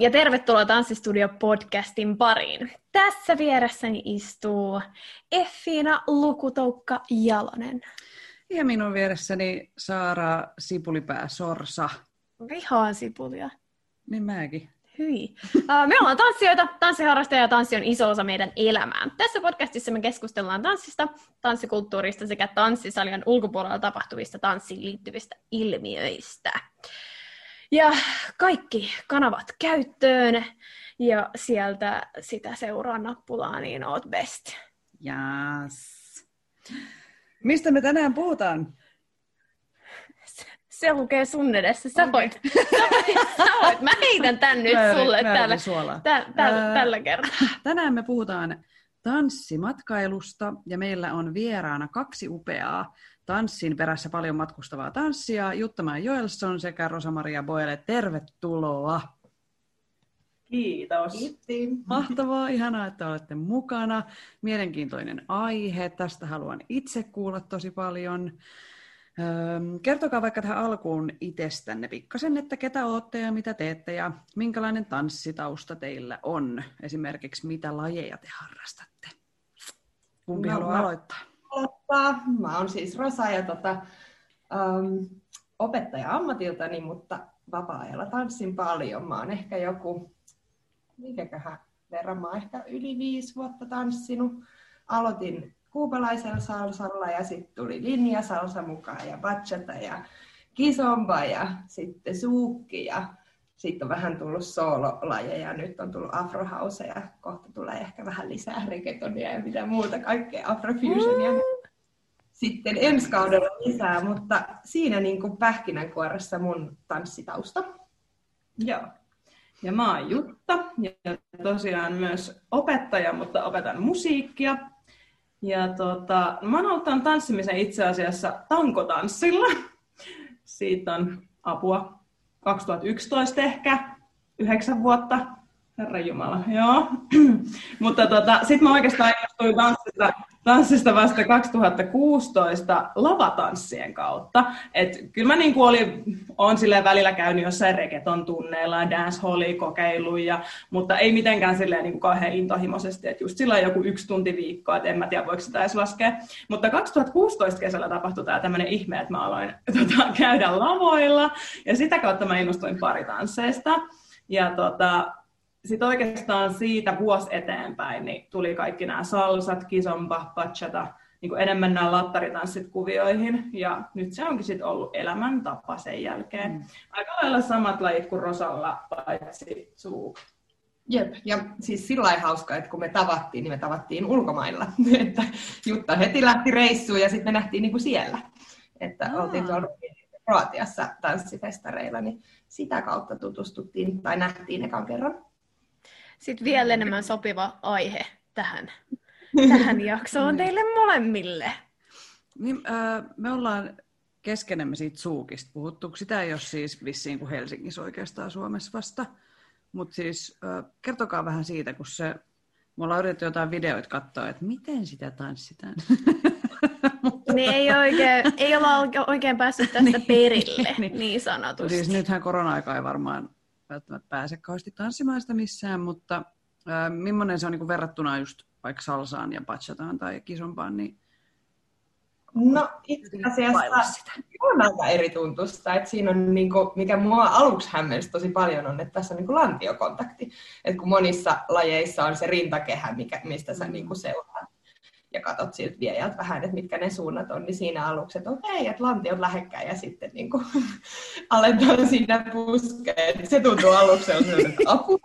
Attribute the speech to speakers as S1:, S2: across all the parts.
S1: ja tervetuloa Tanssistudio podcastin pariin. Tässä vieressäni istuu Effiina Lukutoukka Jalonen.
S2: Ja minun vieressäni Saara Sipulipää Sorsa.
S1: Vihaan sipulia.
S2: Niin mäkin.
S1: Hyi. Me ollaan tanssijoita, tanssiharrastajia ja tanssi on iso osa meidän elämää. Tässä podcastissa me keskustellaan tanssista, tanssikulttuurista sekä tanssisalien ulkopuolella tapahtuvista tanssiin liittyvistä ilmiöistä. Ja kaikki kanavat käyttöön ja sieltä sitä seuraa nappulaa, niin oot best.
S2: Yes. Mistä me tänään puhutaan?
S1: Se lukee sun edessä. Sä okay. voit, sä voit, sä voit. Mä heitän tän nyt
S2: Mä
S1: sulle tällä, tä, tä,
S2: Ää,
S1: tällä kertaa.
S2: Tänään me puhutaan tanssimatkailusta ja meillä on vieraana kaksi upeaa tanssin perässä paljon matkustavaa tanssia, Jutta Joelsson sekä Rosa-Maria Boele. Tervetuloa!
S3: Kiitos.
S4: Kiitti.
S2: Mahtavaa, ihanaa, että olette mukana. Mielenkiintoinen aihe, tästä haluan itse kuulla tosi paljon. Kertokaa vaikka tähän alkuun itsestänne pikkasen, että ketä olette ja mitä teette ja minkälainen tanssitausta teillä on. Esimerkiksi mitä lajeja te harrastatte. Kumpi
S4: No,
S2: haluaa
S4: mä-
S2: aloittaa?
S4: Aloittaa. Mä oon siis Rosa ja tota, um, opettaja ammatiltani, mutta vapaa-ajalla tanssin paljon. Mä oon ehkä joku, mikäköhän verran, mä oon ehkä yli viisi vuotta tanssinut. Aloitin kuupalaisella salsalla ja sitten tuli linjasalsa mukaan ja bachata ja kisomba ja sitten suukki ja sitten on vähän tullut soololajeja, nyt on tullut afrohouse ja kohta tulee ehkä vähän lisää reggaetonia ja mitä muuta kaikkea afrofusionia. Sitten ensi kaudella lisää, mutta siinä niin kuin pähkinänkuoressa mun tanssitausta.
S3: Joo. Ja mä oon Jutta ja tosiaan myös opettaja, mutta opetan musiikkia. Ja tota, mä oon aloittanut tanssimisen itse asiassa tankotanssilla. Siitä on apua 2011 ehkä, yhdeksän vuotta. Herra Jumala, joo. Mutta tota, sitten mä oikeastaan innostuin tanssista, tanssista vasta 2016 lavatanssien kautta. Et kyllä mä niin oli, on silleen välillä käynyt jossain reggaeton tunneilla ja dancehallia kokeiluja, ja, mutta ei mitenkään silleen niin kuin kauhean intohimoisesti, että just sillä joku yksi tunti viikkoa, että en mä tiedä voiko sitä edes laskea. Mutta 2016 kesällä tapahtui tämä tämmöinen ihme, että mä aloin tota, käydä lavoilla ja sitä kautta mä innostuin paritansseista. Ja tota, sitten oikeastaan siitä vuosi eteenpäin niin tuli kaikki nämä salsat, kisompa, bachata, niin enemmän nämä lattaritanssit kuvioihin. Ja nyt se onkin sitten ollut elämäntapa sen jälkeen. Mm. Aika lailla samat lajit kuin Rosalla, paitsi suuk.
S4: Jep, ja siis sillä hauska, että kun me tavattiin, niin me tavattiin ulkomailla. että Jutta heti lähti reissuun ja sitten me nähtiin niin kuin siellä. Että
S2: Aa.
S4: oltiin tuolla Kroatiassa tanssifestareilla, niin sitä kautta tutustuttiin tai nähtiin ekan kerran.
S1: Sitten vielä enemmän sopiva aihe tähän, tähän jaksoon teille molemmille.
S2: Niin, äh, me ollaan keskenemme siitä suukista puhuttu. Sitä ei ole siis vissiin kuin Helsingissä oikeastaan Suomessa vasta. Mutta siis äh, kertokaa vähän siitä, kun se... Me ollaan yritetty jotain videoita katsoa, että miten sitä tanssitaan.
S1: Niin ei, oikein, ei olla oike- oikein päässyt tästä
S2: Niin,
S1: perille,
S2: niin.
S1: niin sanotusti.
S2: siis nythän korona-aika ei varmaan välttämättä pääse kauheasti tanssimaan sitä missään, mutta äh, millainen se on niin verrattuna just vaikka salsaan ja bachataan tai kisompaan, niin
S4: No itse asiassa on aika eri tuntusta. Että siinä on, niinku, mikä mua aluksi hämmensi tosi paljon, on, että tässä on niinku lantiokontakti. Et kun monissa lajeissa on se rintakehä, mikä, mistä sä niinku seuraat ja katsot siltä viejältä vähän, että mitkä ne suunnat on, niin siinä aluksi, että okei, että lantiot lähekkäin ja sitten niin kuin, aletaan siinä puskeen. Se tuntuu aluksi että apua,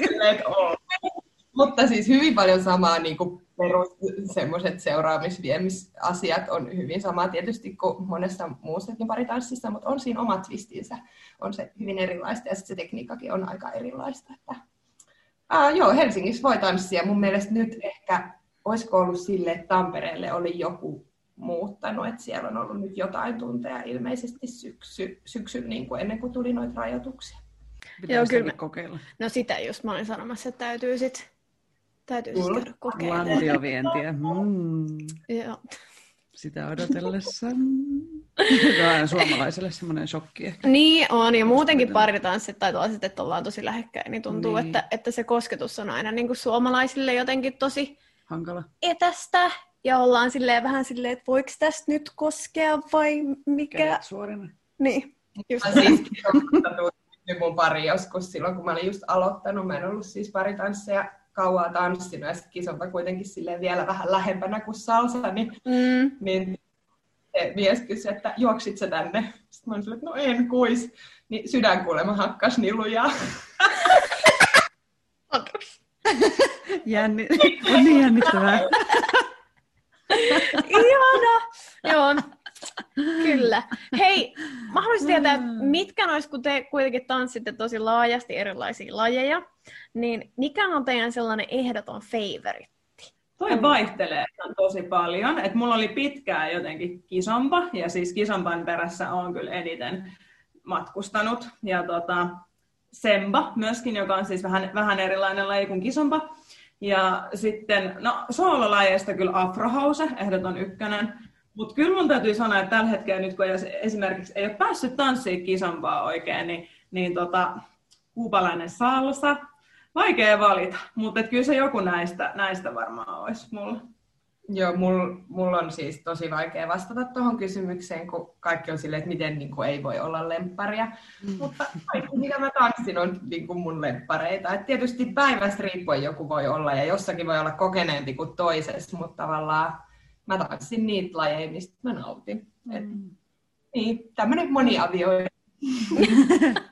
S4: että. Mutta siis hyvin paljon samaa niin kuin perus semmoiset seuraamisviemisasiat on hyvin sama tietysti kuin monessa muussakin paritanssissa, mutta on siinä omat twistinsä. On se hyvin erilaista ja sitten se tekniikkakin on aika erilaista. Että... Aa, joo, Helsingissä voi tanssia. Mun mielestä nyt ehkä olisiko ollut sille, että Tampereelle oli joku muuttanut, että siellä on ollut nyt jotain tunteja ilmeisesti syksy, syksyn niin kuin ennen kuin tuli noita rajoituksia.
S2: Pitää Joo, kyllä. kokeilla.
S1: No sitä just mä olin sanomassa, että täytyy sitten täytyy sit käydä kokeilemaan.
S2: Lantiovientiä. Mm.
S1: Joo.
S2: Sitä odotellessa. Tämä on suomalaiselle semmoinen shokki ehkä.
S1: Niin on, ja muutenkin paritanssit tai tuollaiset, että ollaan tosi lähekkäin, niin tuntuu, niin. Että, että se kosketus on aina niin kuin suomalaisille jotenkin tosi
S2: hankala.
S1: Etästä, ja ollaan silleen vähän silleen, että voiko tästä nyt koskea vai mikä? Kädet
S2: suorina.
S1: Niin, just
S4: siis, mun pari joskus silloin, kun mä olin just aloittanut. Mä en ollut siis paritansseja kauaa tanssinut ja sitten kisonta kuitenkin silleen vielä vähän lähempänä kuin salsa, niin, mm. niin mies kysyi, että juoksit sä tänne? Sitten mä olin silleen, että no en kuis. Niin sydän kuulemma hakkas niin lujaa.
S2: Jänni... On niin jännittävää.
S1: Ihana! Joo, kyllä. Hei, mä haluaisin tietää, mm. mitkä nois, kun te kuitenkin tanssitte tosi laajasti erilaisia lajeja, niin mikä on teidän sellainen ehdoton favorite?
S3: Toi vaihtelee tosi paljon. Et mulla oli pitkään jotenkin kisompa, ja siis kisompan perässä on kyllä eniten matkustanut. Ja tota, semba myöskin, joka on siis vähän, vähän erilainen laji kuin kisompa. Ja sitten, no soololajeista kyllä afrohouse, ehdoton ykkönen. Mutta kyllä mun täytyy sanoa, että tällä hetkellä nyt kun esimerkiksi ei ole päässyt tanssiin kisompaa oikein, niin, niin tota, kuupalainen salsa, vaikea valita, mutta kyllä se joku näistä, näistä varmaan olisi mulla.
S4: Joo, mulla mul on siis tosi vaikea vastata tuohon kysymykseen, kun kaikki on silleen, että miten niin kuin, ei voi olla lempparia. Mm. Mutta kaikki, mitä mä tanssin, on niin kuin mun lemppareita. Et tietysti päivästä riippuen joku voi olla, ja jossakin voi olla kokeneempi kuin toisessa, mutta tavallaan mä tanssin niitä lajeja, mistä mä nautin. Et, mm. Niin, tämmöinen moniavioinen.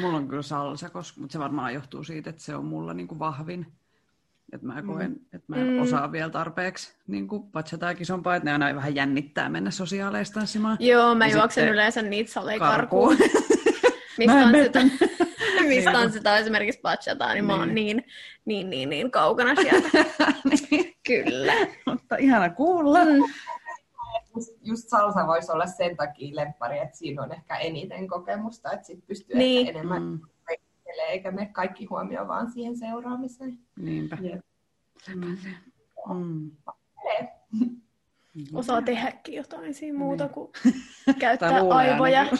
S2: mulla on kyllä salsa, koska, mutta se varmaan johtuu siitä, että se on mulla niin kuin vahvin että mä koen, mm. että mä en mm. osaa vielä tarpeeksi niin patchata ja kisompaa, että ne aina vähän jännittää mennä sosiaaleista tanssimaan.
S1: Joo, mä ja juoksen yleensä niitä saleja karkuun. mistä on sitä, mistä on sitä esimerkiksi patchataan, niin, niin. mä oon niin, niin, niin, niin, niin kaukana sieltä. niin. Kyllä.
S2: Mutta ihana kuulla. Mm.
S4: Just, just salsa voisi olla sen takia lemppari, että siinä on ehkä eniten kokemusta, että sit pystyy
S1: niin.
S4: enemmän mm ajattelee, eikä me kaikki huomio vaan siihen seuraamiseen.
S2: Niinpä. Mm.
S1: Mm. Osaa tehdäkin jotain siinä muuta niin. kuin käyttää aivoja.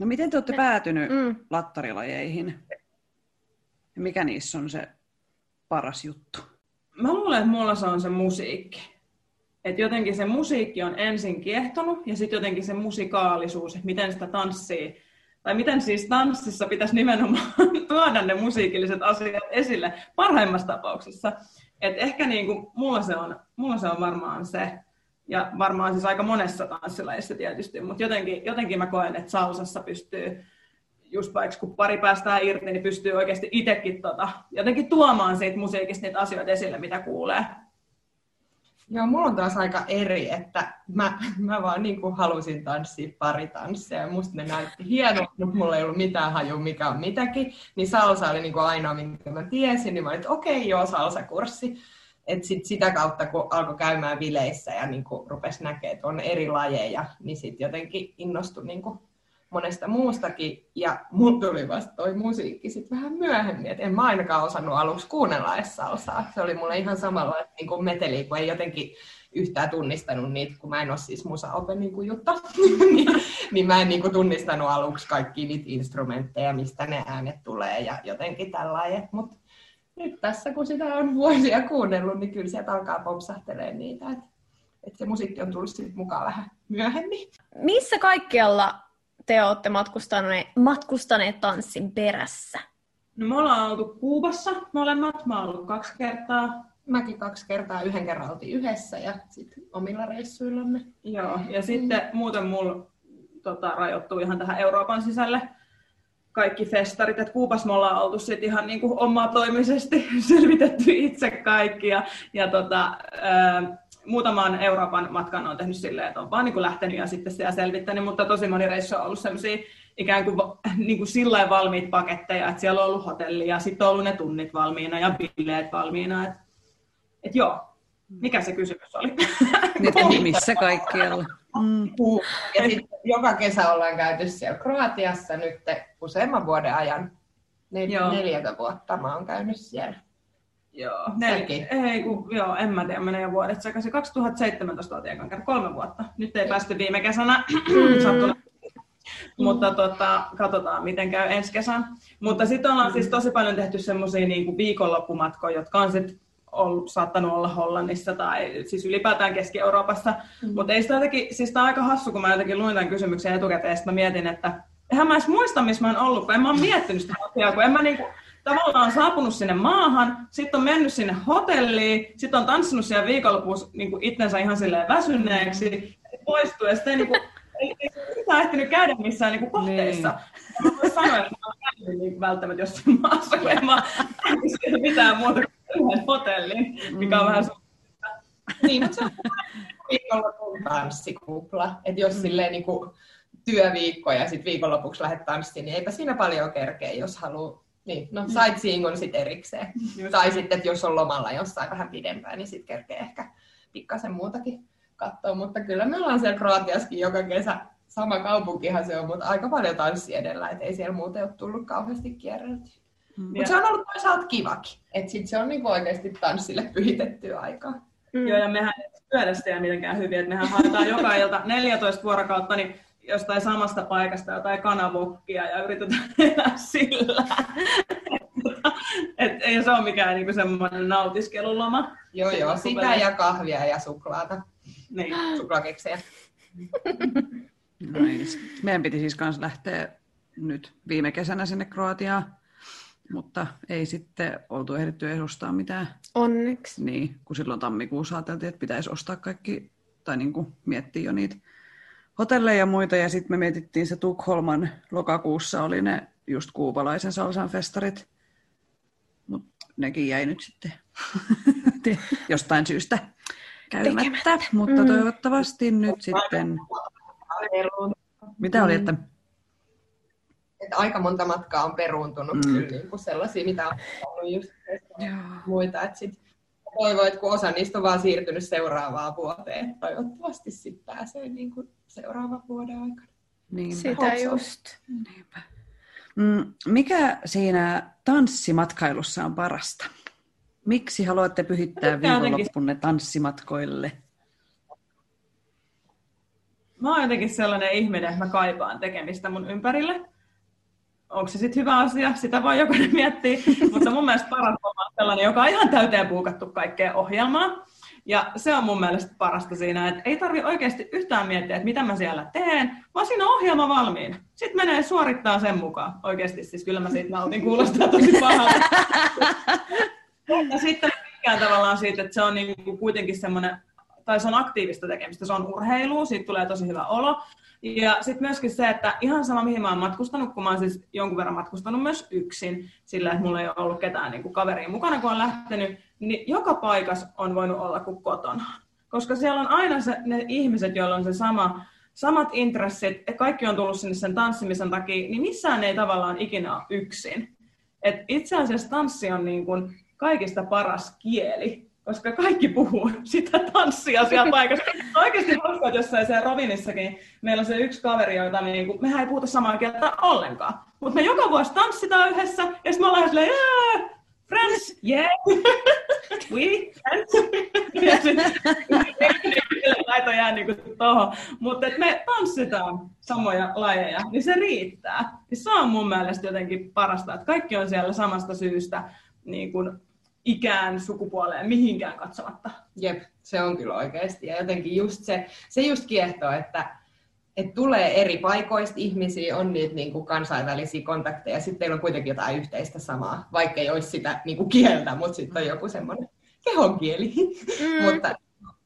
S2: no miten te olette päätynyt mm. lattarilajeihin? Ja mikä niissä on se paras juttu?
S3: Mä luulen, että mulla se on se musiikki että jotenkin se musiikki on ensin kiehtonut ja sitten jotenkin se musikaalisuus, että miten sitä tanssii, tai miten siis tanssissa pitäisi nimenomaan tuoda ne musiikilliset asiat esille parhaimmassa tapauksessa. että ehkä niin kuin, mulla, se on, mulla se on varmaan se, ja varmaan siis aika monessa tanssilajissa tietysti, mutta jotenkin, jotenkin mä koen, että salsassa pystyy, just vaikka kun pari päästään irti, niin pystyy oikeasti itsekin tota, jotenkin tuomaan siitä musiikista niitä asioita esille, mitä kuulee.
S4: Joo, mulla on taas aika eri, että mä, mä vaan niin kuin halusin tanssia pari tanssia ja musta ne näytti hienolta, mutta mulla ei ollut mitään hajua, mikä on mitäkin. Niin salsa oli niin kuin ainoa, minkä mä tiesin, niin mä olin, että okei, okay, joo, salsakurssi. Et sit sitä kautta, kun alkoi käymään vileissä ja niin kuin rupesi näkemään, että on eri lajeja, niin sitten jotenkin innostui niin kuin monesta muustakin. Ja mun tuli vasta toi musiikki sitten vähän myöhemmin, että en mä ainakaan osannut aluksi kuunnella edes salsaa. Se oli mulle ihan samalla niin kuin meteli, kun ei jotenkin yhtään tunnistanut niitä, kun mä en ole siis musaope niin kuin Jutta, niin, niin mä en niin kuin tunnistanut aluksi kaikki niitä instrumentteja, mistä ne äänet tulee ja jotenkin tällainen. Mutta nyt tässä, kun sitä on vuosia kuunnellut, niin kyllä sieltä alkaa popsahtelee niitä. Että et se musiikki on tullut sitten mukaan vähän myöhemmin.
S1: Missä kaikkialla te olette matkustaneet, matkustaneet tanssin perässä?
S3: No me ollaan oltu Kuubassa molemmat. Mä oon ollut kaksi kertaa.
S4: Mäkin kaksi kertaa. Yhden kerran oltiin yhdessä ja sitten omilla reissuillamme.
S3: Joo, ja sitten muuten mulla tota, rajoittuu ihan tähän Euroopan sisälle kaikki festarit, että Kuupas me ollaan oltu sit ihan niin kuin omatoimisesti selvitetty itse kaikki ja, ja tota, ää, muutaman Euroopan matkan on tehnyt silleen, että on vaan niin kuin lähtenyt ja sitten siellä selvittänyt, mutta tosi moni reissu on ollut sellaisia ikään kuin, niin kuin sillä valmiit paketteja, että siellä on ollut hotelli ja sitten on ollut ne tunnit valmiina ja bileet valmiina. Että, että joo, mikä se kysymys oli?
S2: Niin, missä kaikkialla?
S4: Mm. Ja sitten joka kesä ollaan käyty siellä Kroatiassa nyt useamman vuoden ajan. Nel-
S3: Joo.
S4: neljätä vuotta mä oon käynyt siellä.
S3: Joo, ne,
S4: Säkin.
S3: ei, kun, joo, en mä tiedä, menee jo vuodet sekaisin. 2017 oltiin ekan kerran, kolme vuotta. Nyt ei päästy viime kesänä sattuna. Mutta tota, katsotaan, miten käy ensi kesän. Mutta sitten ollaan siis tosi paljon tehty semmoisia niin viikonloppumatkoja, jotka on sit ollut, saattanut olla Hollannissa tai siis ylipäätään Keski-Euroopassa. Mm. Mutta ei sitä jotenkin, siis tää on aika hassu, kun mä jotenkin luin tämän kysymyksen etukäteen, ja mä mietin, että eihän mä edes muista, missä mä oon ollut, kun en mä oon miettinyt sitä asiaa, kun en mä niinku, tavallaan saapunut sinne maahan, sitten on mennyt sinne hotelliin, sitten on tanssinut siellä viikonlopussa niin itsensä ihan silleen väsyneeksi, ja poistuu, ja sitten ei, niin kuin, ei, ei yhtään ehtinyt käydä missään niin kuin kohteissa. Niin. Mä voin sanoa, että mä oon käynyt niin välttämättä jossain maassa, kun en mä mitään muuta kuin yhden hotellin, mikä on vähän su-
S4: Niin, mutta se on viikonlopun tanssikupla. Että jos silleen niin kuin työviikko ja sitten viikonlopuksi lähdet tanssiin, niin eipä siinä paljon kerkeä, jos haluaa. Niin, no sightseeing on sitten erikseen.
S3: Just
S4: tai
S3: niin.
S4: sitten, että jos on lomalla jossain vähän pidempään, niin sitten kerkee ehkä pikkasen muutakin katsoa. Mutta kyllä me ollaan siellä Kroatiaskin joka kesä. Sama kaupunkihan se on, mutta aika paljon tanssi edellä, että ei siellä muuten ole tullut kauheasti kierreltyä. Mutta se on ollut toisaalta kivakin, että sit se on niinku oikeasti tanssille pyhitettyä aikaa.
S1: Mm.
S3: Joo, ja mehän ei syödä sitä mitenkään hyvin, että mehän haetaan joka ilta 14 vuorokautta niin jostain samasta paikasta jotain kanavokkia ja yritetään elää sillä. Et ei se ole mikään niinku semmoinen nautiskeluloma.
S4: Joo, joo, sitä ja kahvia ja suklaata,
S3: Niin.
S4: suklaakeksejä.
S2: Nice. Meidän piti siis kanssa lähteä nyt viime kesänä sinne Kroatiaan, mutta ei sitten oltu ehditty edustaa mitään.
S1: Onneksi.
S2: Niin, kun silloin tammikuussa ajateltiin, että pitäisi ostaa kaikki, tai niin kuin miettiä jo niitä hotelleja ja muita, ja sitten me mietittiin se Tukholman lokakuussa oli ne just kuupalaisen salsan festarit, mutta nekin jäi nyt sitten jostain syystä käymättä, mutta
S1: Mm.
S2: toivottavasti nyt sitten, mitä oli, että
S4: Että aika monta matkaa on peruuntunut
S2: Mm.
S4: kyllä niin kuin sellaisia, mitä on ollut just muita. Että sit toivon, että kun osa niistä on vaan siirtynyt seuraavaan vuoteen, toivottavasti sitten pääsee niin kuin seuraavan vuoden aikana.
S2: Niinpä.
S1: Sitä just.
S2: Niinpä. Mm, mikä siinä tanssimatkailussa on parasta? Miksi haluatte pyhittää viikonloppunne tanssimatkoille?
S3: Mä oon jotenkin sellainen ihminen, että mä kaipaan tekemistä mun ympärille. Onko se sitten hyvä asia? Sitä voi jokainen miettiä. Mutta mun mielestä paras on sellainen, joka on ihan täyteen puukattu kaikkea ohjelmaa. Ja se on mun mielestä parasta siinä, että ei tarvi oikeasti yhtään miettiä, että mitä mä siellä teen, vaan siinä on ohjelma valmiina. Sitten menee suorittaa sen mukaan. Oikeasti siis kyllä mä siitä nautin, kuulostaa tosi pahalta. Ja sitten mä tykkään tavallaan siitä, että se on niin kuin kuitenkin semmoinen, tai se on aktiivista tekemistä, se on urheilua, siitä tulee tosi hyvä olo. Ja sitten myöskin se, että ihan sama mihin mä oon matkustanut, kun mä oon siis jonkun verran matkustanut myös yksin, sillä että mulla ei ole ollut ketään niin kaveria mukana, kun on lähtenyt, niin joka paikassa on voinut olla kuin kotona. Koska siellä on aina se, ne ihmiset, joilla on se sama, samat intressit, ja kaikki on tullut sinne sen tanssimisen takia, niin missään ei tavallaan ikinä ole yksin. Et itse asiassa tanssi on niin kuin kaikista paras kieli, koska kaikki puhuu sitä tanssia siellä paikassa. Oikeasti hauskaa, että jossain siellä Rovinissakin meillä on se yksi kaveri, jota me, niin kuin, mehän ei puhuta samaa kieltä ollenkaan. Mutta me joka vuosi tanssitaan yhdessä, ja sitten me ollaan silleen, yeah, friends, yeah, we, friends. ja sitten näitä jää niin kuin tohon. Mutta me tanssitaan samoja lajeja, niin se riittää. Niin se on mun mielestä jotenkin parasta, että kaikki on siellä samasta syystä niin kuin ikään, sukupuoleen, mihinkään katsomatta.
S4: Jep, se on kyllä oikeasti. Ja jotenkin just se, se just kiehtoo, että, että tulee eri paikoista ihmisiä, on niitä niin kuin kansainvälisiä kontakteja, sitten teillä on kuitenkin jotain yhteistä samaa, vaikka ei olisi sitä niin kuin kieltä, mutta sitten on joku semmoinen kehonkieli.
S1: Mm.
S4: mutta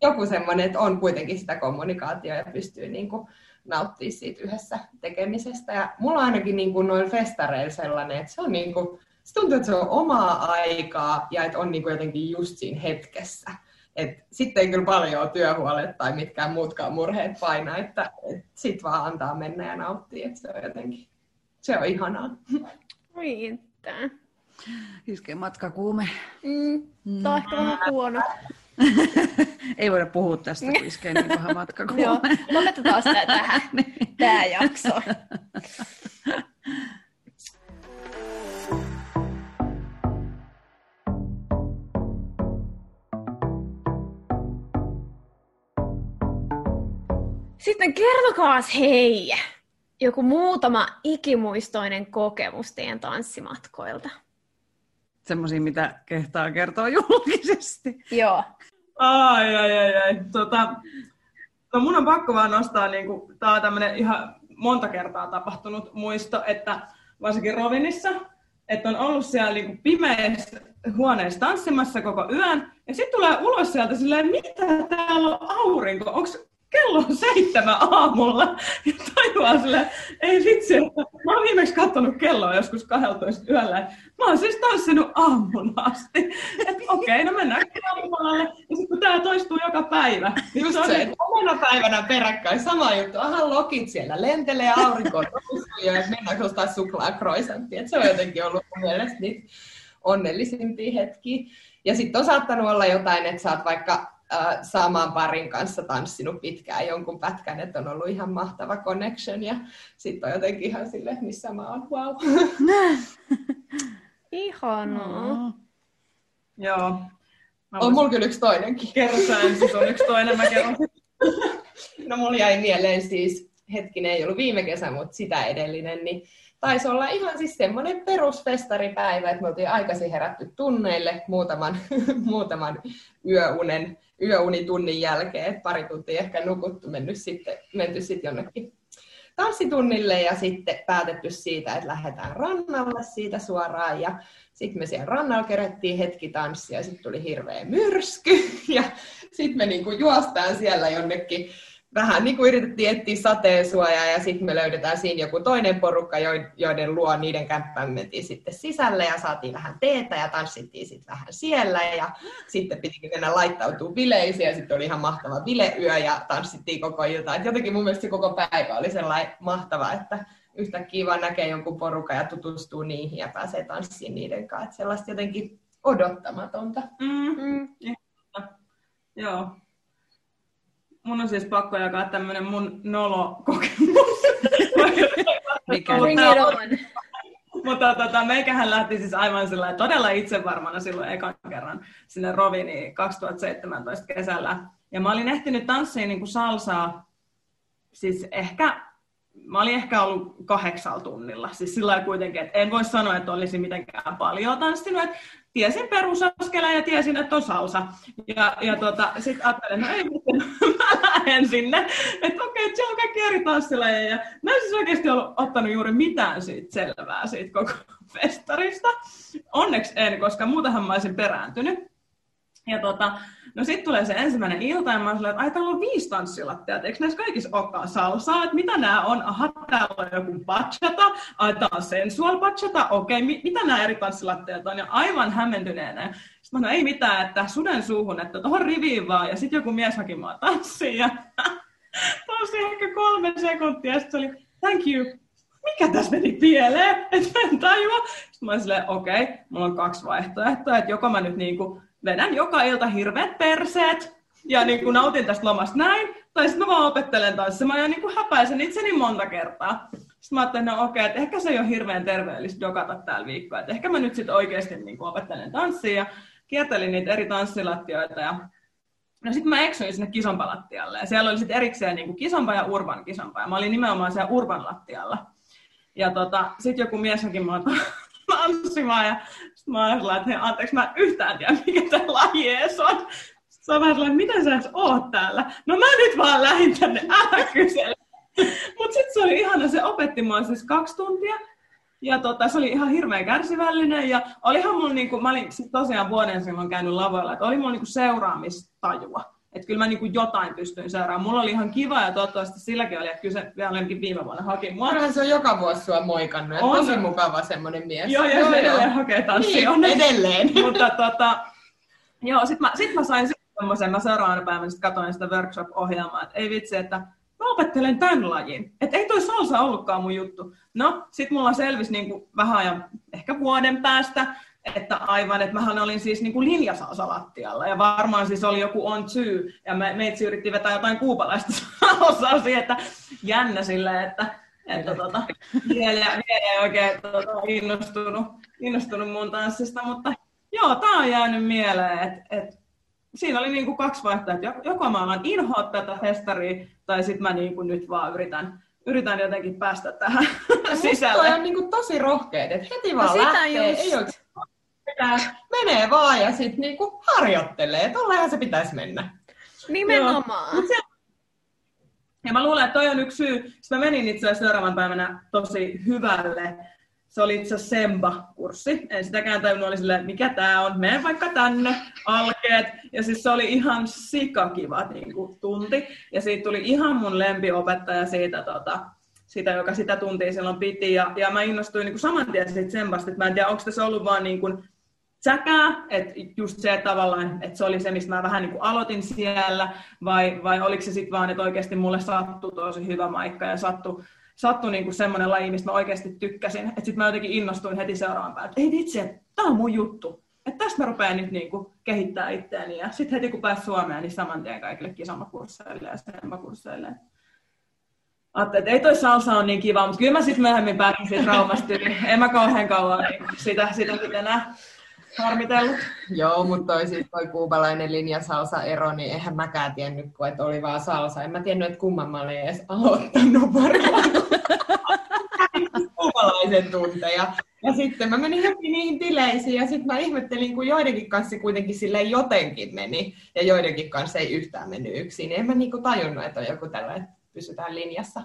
S4: joku semmoinen, että on kuitenkin sitä kommunikaatiota ja pystyy niin kuin nauttia siitä yhdessä tekemisestä. Ja mulla on ainakin niin kuin noin festareilla sellainen, että se on niin kuin, se tuntuu, että se on omaa aikaa ja että on niin kuin jotenkin just siinä hetkessä. Et sitten ei kyllä paljon työhuolet tai mitkään muutkaan murheet paina, että et sit vaan antaa mennä ja nauttia, että se on jotenkin, se on ihanaa.
S1: Riittää.
S2: Iskee matkakuume.
S1: Mm. Tämä on ehkä vähän huono.
S2: Ei voida puhua tästä, kun iskee niin paha matkakuume.
S1: Joo, lopetetaan sitä tähän, tämä jakso. Sitten kertokaas hei, joku muutama ikimuistoinen kokemus teidän tanssimatkoilta.
S2: Semmoisia, mitä kehtaa kertoa julkisesti.
S1: Joo.
S3: Ai, ai, ai, ai. Tota, no mun on pakko vaan nostaa, niin kuin, tää on tämmönen ihan monta kertaa tapahtunut muisto, että varsinkin Rovinissa, että on ollut siellä niin kuin pimeässä huoneessa tanssimassa koko yön, ja sitten tulee ulos sieltä silleen, mitä täällä on aurinko, onko kello on seitsemän aamulla ja tajuaa sille, ei vitsi, että mä oon viimeksi katsonut kelloa joskus 12 yöllä. Mä oon siis tanssinut aamun asti. Että okei, okay, no mennään aamulalle. Ja sitten kun tää toistuu joka päivä.
S4: Niin Just se, se että omena päivänä peräkkäin sama juttu. Aha, lokit siellä lentelee aurinkoon ja mennäänkö ostaa suklaakroisanttia. Se on jotenkin ollut mun mielestä niitä onnellisimpia hetkiä. Ja sitten on saattanut olla jotain, että sä oot vaikka äh, saamaan parin kanssa tanssinut pitkään jonkun pätkän, että on ollut ihan mahtava connection ja sitten on jotenkin ihan sille, missä mä oon, wow.
S1: Ihanaa. Mm.
S3: Joo.
S4: Mä on mulla kyllä yksi toinenkin.
S3: Kerro sä ensin, on yksi toinen, mä kerron
S4: No mulla jäi mieleen siis, hetkinen ei ollut viime kesä, mutta sitä edellinen, niin taisi olla ihan siis semmoinen perusfestaripäivä, että me oltiin aikaisin herätty tunneille muutaman, muutaman yöunen yöunitunnin jälkeen, että pari tuntia ehkä nukuttu, mennyt sitten, menty sitten jonnekin tanssitunnille ja sitten päätetty siitä, että lähdetään rannalle siitä suoraan. Ja sitten me siellä rannalla kerättiin hetki tanssia ja sitten tuli hirveä myrsky ja sitten me niinku juostaan siellä jonnekin vähän niin kuin yritettiin etsiä sateensuojaa ja sitten me löydetään siinä joku toinen porukka, joiden luo niiden kämppään mentiin sitten sisälle ja saatiin vähän teetä ja tanssittiin sitten vähän siellä ja sitten pitikin mennä laittautua bileisiin ja sitten oli ihan mahtava bileyö ja tanssittiin koko ilta. Et jotenkin mun mielestä se koko päivä oli sellainen mahtava, että yhtäkkiä vaan näkee jonkun porukan ja tutustuu niihin ja pääsee tanssiin niiden kanssa. Et sellaista jotenkin odottamatonta.
S3: Mm. Mm. Joo, mun on siis pakko jakaa tämmönen mun nolo-kokemus.
S2: Mikä
S3: Mutta tota, meikähän lähti siis aivan sillä todella itsevarmana silloin ekan kerran sinne Roviniin 2017 kesällä. Ja mä olin ehtinyt tanssiin niin kuin salsaa, siis ehkä, mä olin ehkä ollut kahdeksalla tunnilla. Siis sillä kuitenkin, että en voi sanoa, että olisin mitenkään paljon tanssinut. Että tiesin perusaskeleen ja tiesin, että on salsa. Ja, ja tota, sitten ajattelin, no ei mä lähden sinne. Että okei, okay, siellä on kaikki eri tanssilajeja. Mä en siis oikeasti ollut ottanut juuri mitään siitä selvää siitä koko festarista. Onneksi en, koska muutenhan mä olisin perääntynyt. Ja tota, No sitten tulee se ensimmäinen ilta ja mä oon että ai täällä on viisi tanssilattia, että eikö näissä kaikissa olekaan salsaa, että mitä nämä on? Aha, täällä on joku bachata, ai tää on sensual bachata, okei, mi- mitä nämä eri tanssilatteet on? Ja aivan hämmentyneenä. Sitten mä no ei mitään, että suden suuhun, että tuohon riviin vaan, ja sitten joku mies haki mua tanssiin, ja tanssi ehkä kolme sekuntia, ja sitten se oli, thank you, mikä tässä meni pieleen, että en tajua. Sitten mä olin silleen, okei, okay, mulla on kaksi vaihtoehtoa, että joko mä nyt niinku vedän joka ilta hirveät perseet ja niin kuin nautin tästä lomasta näin, tai sitten mä vaan opettelen tanssimaan ja niin kuin häpäisen itseni monta kertaa. Sitten mä ajattelin, no okei, että ehkä se ei ole hirveän terveellistä dokata täällä viikkoa, että ehkä mä nyt sitten oikeasti niin kuin opettelen tanssia ja kiertelin niitä eri tanssilattioita ja No sitten mä eksyin sinne kisompalattialle ja siellä oli sitten erikseen niin kuin kisompa ja urban kisompa ja mä olin nimenomaan siellä urban lattialla. Ja tota, sitten joku mies haki mua tanssimaan ja sitten mä olin että anteeksi, mä en yhtään tiedä, mikä tämä laji edes on. Sitten on vähän sellainen, mitä sä edes oot täällä? No mä nyt vaan lähdin tänne, älä kysele. Mutta sitten se oli ihana, se opetti mua siis kaksi tuntia. Ja tota, se oli ihan hirveän kärsivällinen ja olihan mulla niinku, mä olin sit tosiaan vuoden silloin käynyt lavoilla, että oli mulla niinku seuraamistajua. Että kyllä mä niin kuin jotain pystyin seuraamaan. Mulla oli ihan kiva ja toivottavasti silläkin oli, että kyllä se vielä viime vuonna haki mua.
S4: Onhan se on joka vuosi sua moikannut. On. Tosi mukava semmoinen mies.
S3: Joo, ja joo, se edelleen hakee tanssia.
S4: Niin, edelleen.
S3: Mutta tota, joo, sit mä, sit mä sain semmoisen, mä seuraavana päivänä sit katsoin sitä workshop-ohjelmaa, että ei vitsi, että mä opettelen tämän lajin. Että ei toi salsa ollutkaan mun juttu. No, sit mulla selvisi niin kuin vähän ajan, ehkä vuoden päästä, että aivan, että mähän olin siis niin kuin ja varmaan siis oli joku on syy ja me, meitsi yritti vetää jotain kuupalaista salsaa siihen, että jännä silleen, että, että tota, vielä, vielä ei oikein tota, innostunut, innostunut mun tanssista, mutta joo, tää on jäänyt mieleen, että, että siinä oli niin kuin kaksi vaihtoehtoa, että joko mä alan inhoa tätä festaria tai sitten mä niin kuin nyt vaan yritän, yritän jotenkin päästä tähän sisälle.
S4: Toi on niin kuin tosi rohkeet, että heti vaan no lähtee, just... ei oikein menee vaan ja sitten niinku harjoittelee. Tollehan se pitäisi mennä.
S1: Nimenomaan. Joo.
S3: Ja mä luulen, että toi on yksi syy. Sitten mä menin itse asiassa seuraavan päivänä tosi hyvälle. Se oli itse asiassa Semba-kurssi. En sitäkään tajunnut, oli silleen, mikä tää on, mene vaikka tänne, alkeet. Ja siis se oli ihan sikakiva niin kuin, tunti. Ja siitä tuli ihan mun lempiopettaja siitä, tota, sitä, joka sitä tuntia silloin piti. Ja, ja mä innostuin niin kuin saman tien siitä Sembasta, että mä en tiedä, onko tässä ollut vaan niin kuin säkää, että just se että tavallaan, että se oli se, mistä mä vähän niin kuin aloitin siellä, vai, vai oliko se sitten vaan, että oikeasti mulle sattui tosi hyvä maikka ja sattui, sattui niin semmoinen laji, mistä mä oikeasti tykkäsin, että sitten mä jotenkin innostuin heti seuraavan päivänä, että ei vitsi, että tämä on mun juttu, että tästä mä rupean nyt niin kuin kehittää itseäni, ja sitten heti kun pääsin Suomeen, niin saman tien kaikille kisamakursseille ja semmakursseille. Ajattelin, että ei toi salsa ole niin kiva, mutta kyllä mä sitten myöhemmin pääsin siitä traumasta En mä kauhean kauan niin sitä, sitä enää harmitellut.
S4: Joo, mutta toi, siis toi kuubalainen linjasalsa-ero, niin eihän mäkään tiennyt, kun että oli vaan salsa. En mä tiennyt, että kumman mä olin edes aloittanut varmaan. kuubalaisen tunteja. Ja sitten mä menin heti niihin tileisiin ja sitten mä ihmettelin, kun joidenkin kanssa kuitenkin sille jotenkin meni ja joidenkin kanssa ei yhtään mennyt yksin. Niin en mä niinku tajunnut, että on joku tällainen pysytään linjassa.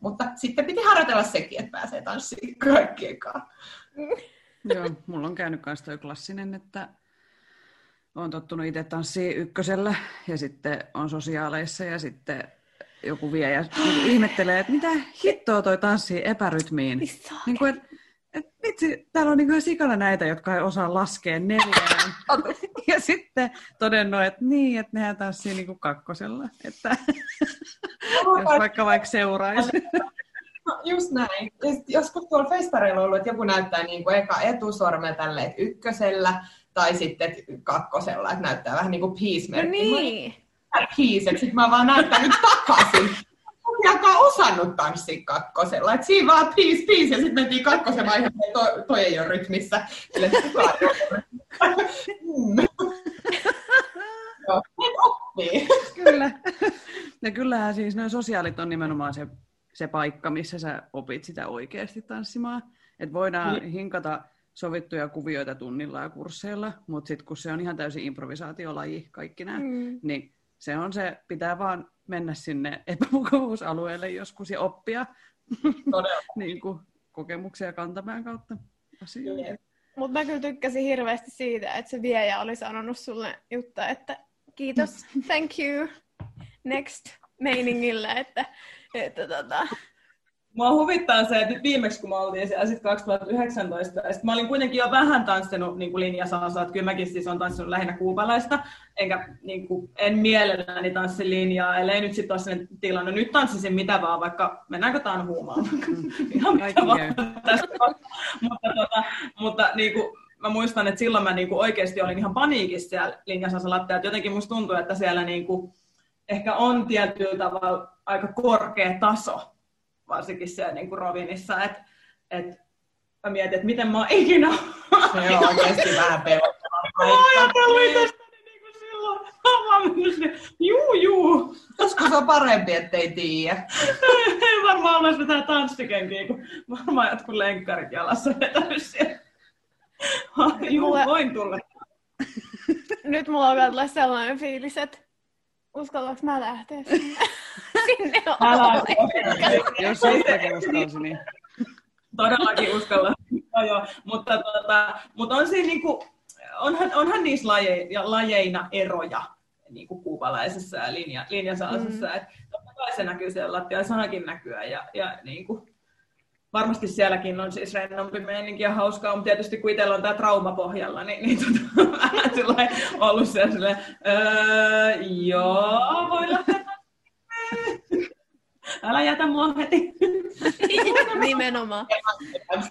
S4: Mutta sitten piti harjoitella sekin, että pääsee tanssiin kaikkien kanssa.
S2: Joo, mulla on käynyt myös toi klassinen, että olen tottunut itse tanssiin ykkösellä ja sitten on sosiaaleissa ja sitten joku vie ja ihmettelee, että mitä hittoa toi tanssii epärytmiin. Niin kuin, että et vitsi, täällä on niin sikana näitä, jotka ei osaa laskea neljään. ja sitten todennut, että niin, että nehän tanssii niin kuin kakkosella. Että jos vaikka vaikka seuraisi.
S4: No, just näin. Ja joskus tuolla festareilla on ollut, että joku näyttää niin kuin eka etusormen tälle, ykkösellä tai sitten kakkosella, että näyttää vähän niin kuin peace
S1: No niin.
S4: Peace, että sitten mä vaan näyttänyt takaisin. Jakaa osannut tanssia kakkosella. Et siinä vaan peace, peace, ja sitten mentiin kakkosen vaiheeseen, toi, toi ei ole rytmissä. Sille,
S2: Kyllä. Ja kyllähän siis nämä sosiaalit on nimenomaan se se paikka, missä sä opit sitä oikeasti tanssimaan. Että voidaan niin. hinkata sovittuja kuvioita tunnilla ja kursseilla, mutta sitten kun se on ihan täysin improvisaatiolaji kaikki nämä, mm. niin se on se, pitää vaan mennä sinne epämukavuusalueelle joskus ja oppia niin kuin kokemuksia kantamaan kautta asioita.
S1: Mutta mä kyllä tykkäsin hirveästi siitä, että se viejä oli sanonut sulle Jutta, että kiitos, thank you, next meiningillä, että että tota...
S3: Mua huvittaa se, että viimeksi kun mä oltiin siellä sit 2019, ja sit mä olin kuitenkin jo vähän tanssinut niin kuin linjasalsaa, että kyllä mäkin siis on tanssinut lähinnä kuupalaista, enkä niin kuin, en mielelläni tanssi linjaa, ellei nyt sitten ole sellainen tilanne. Nyt tanssisin mitä vaan, vaikka mennäänkö taan huumaan, ihan mitä vaan tästä. mutta, tota, mutta niin kuin, mä muistan, että silloin mä niin kuin oikeasti olin ihan paniikissa siellä linjasalsa että jotenkin musta tuntuu, että siellä niin kuin, ehkä on tietyllä tavalla aika korkea taso, varsinkin siellä niin kuin Rovinissa, että et, mä mietin, että miten mä oon ikinä...
S4: Se on oikeasti vähän pelottavaa.
S3: Mä ajattelin tästä niin kuin silloin. Mä juu, juu.
S4: Joskus on parempi, ettei tiedä.
S3: Ei varmaan olisi mitään tanssikenkiä, kun varmaan jotkut lenkkarit jalassa vetänyt siellä. Juu, voin tulla.
S1: Nyt mulla on sellainen fiilis, että uskallanko mä lähteä sinne, sinne
S2: Älä, Jos uskalsi, niin...
S3: Todellakin uskalla. no, joo. Mutta, tuota, mutta on siinä niinku, onhan, onhan niissä laje, lajeina eroja. niin kuin kuupalaisessa ja linja, linjasaasessa. Mm. Totta kai se näkyy siellä lattialla, sanakin näkyä ja, ja niin kuin, varmasti sielläkin on siis rennompi meininki ja hauskaa, mutta tietysti kun itsellä on tämä trauma pohjalla, niin, niin tota, vähän ollut siellä silleen, öö, joo, voi lähteä Älä jätä mua heti.
S1: Nimenomaan.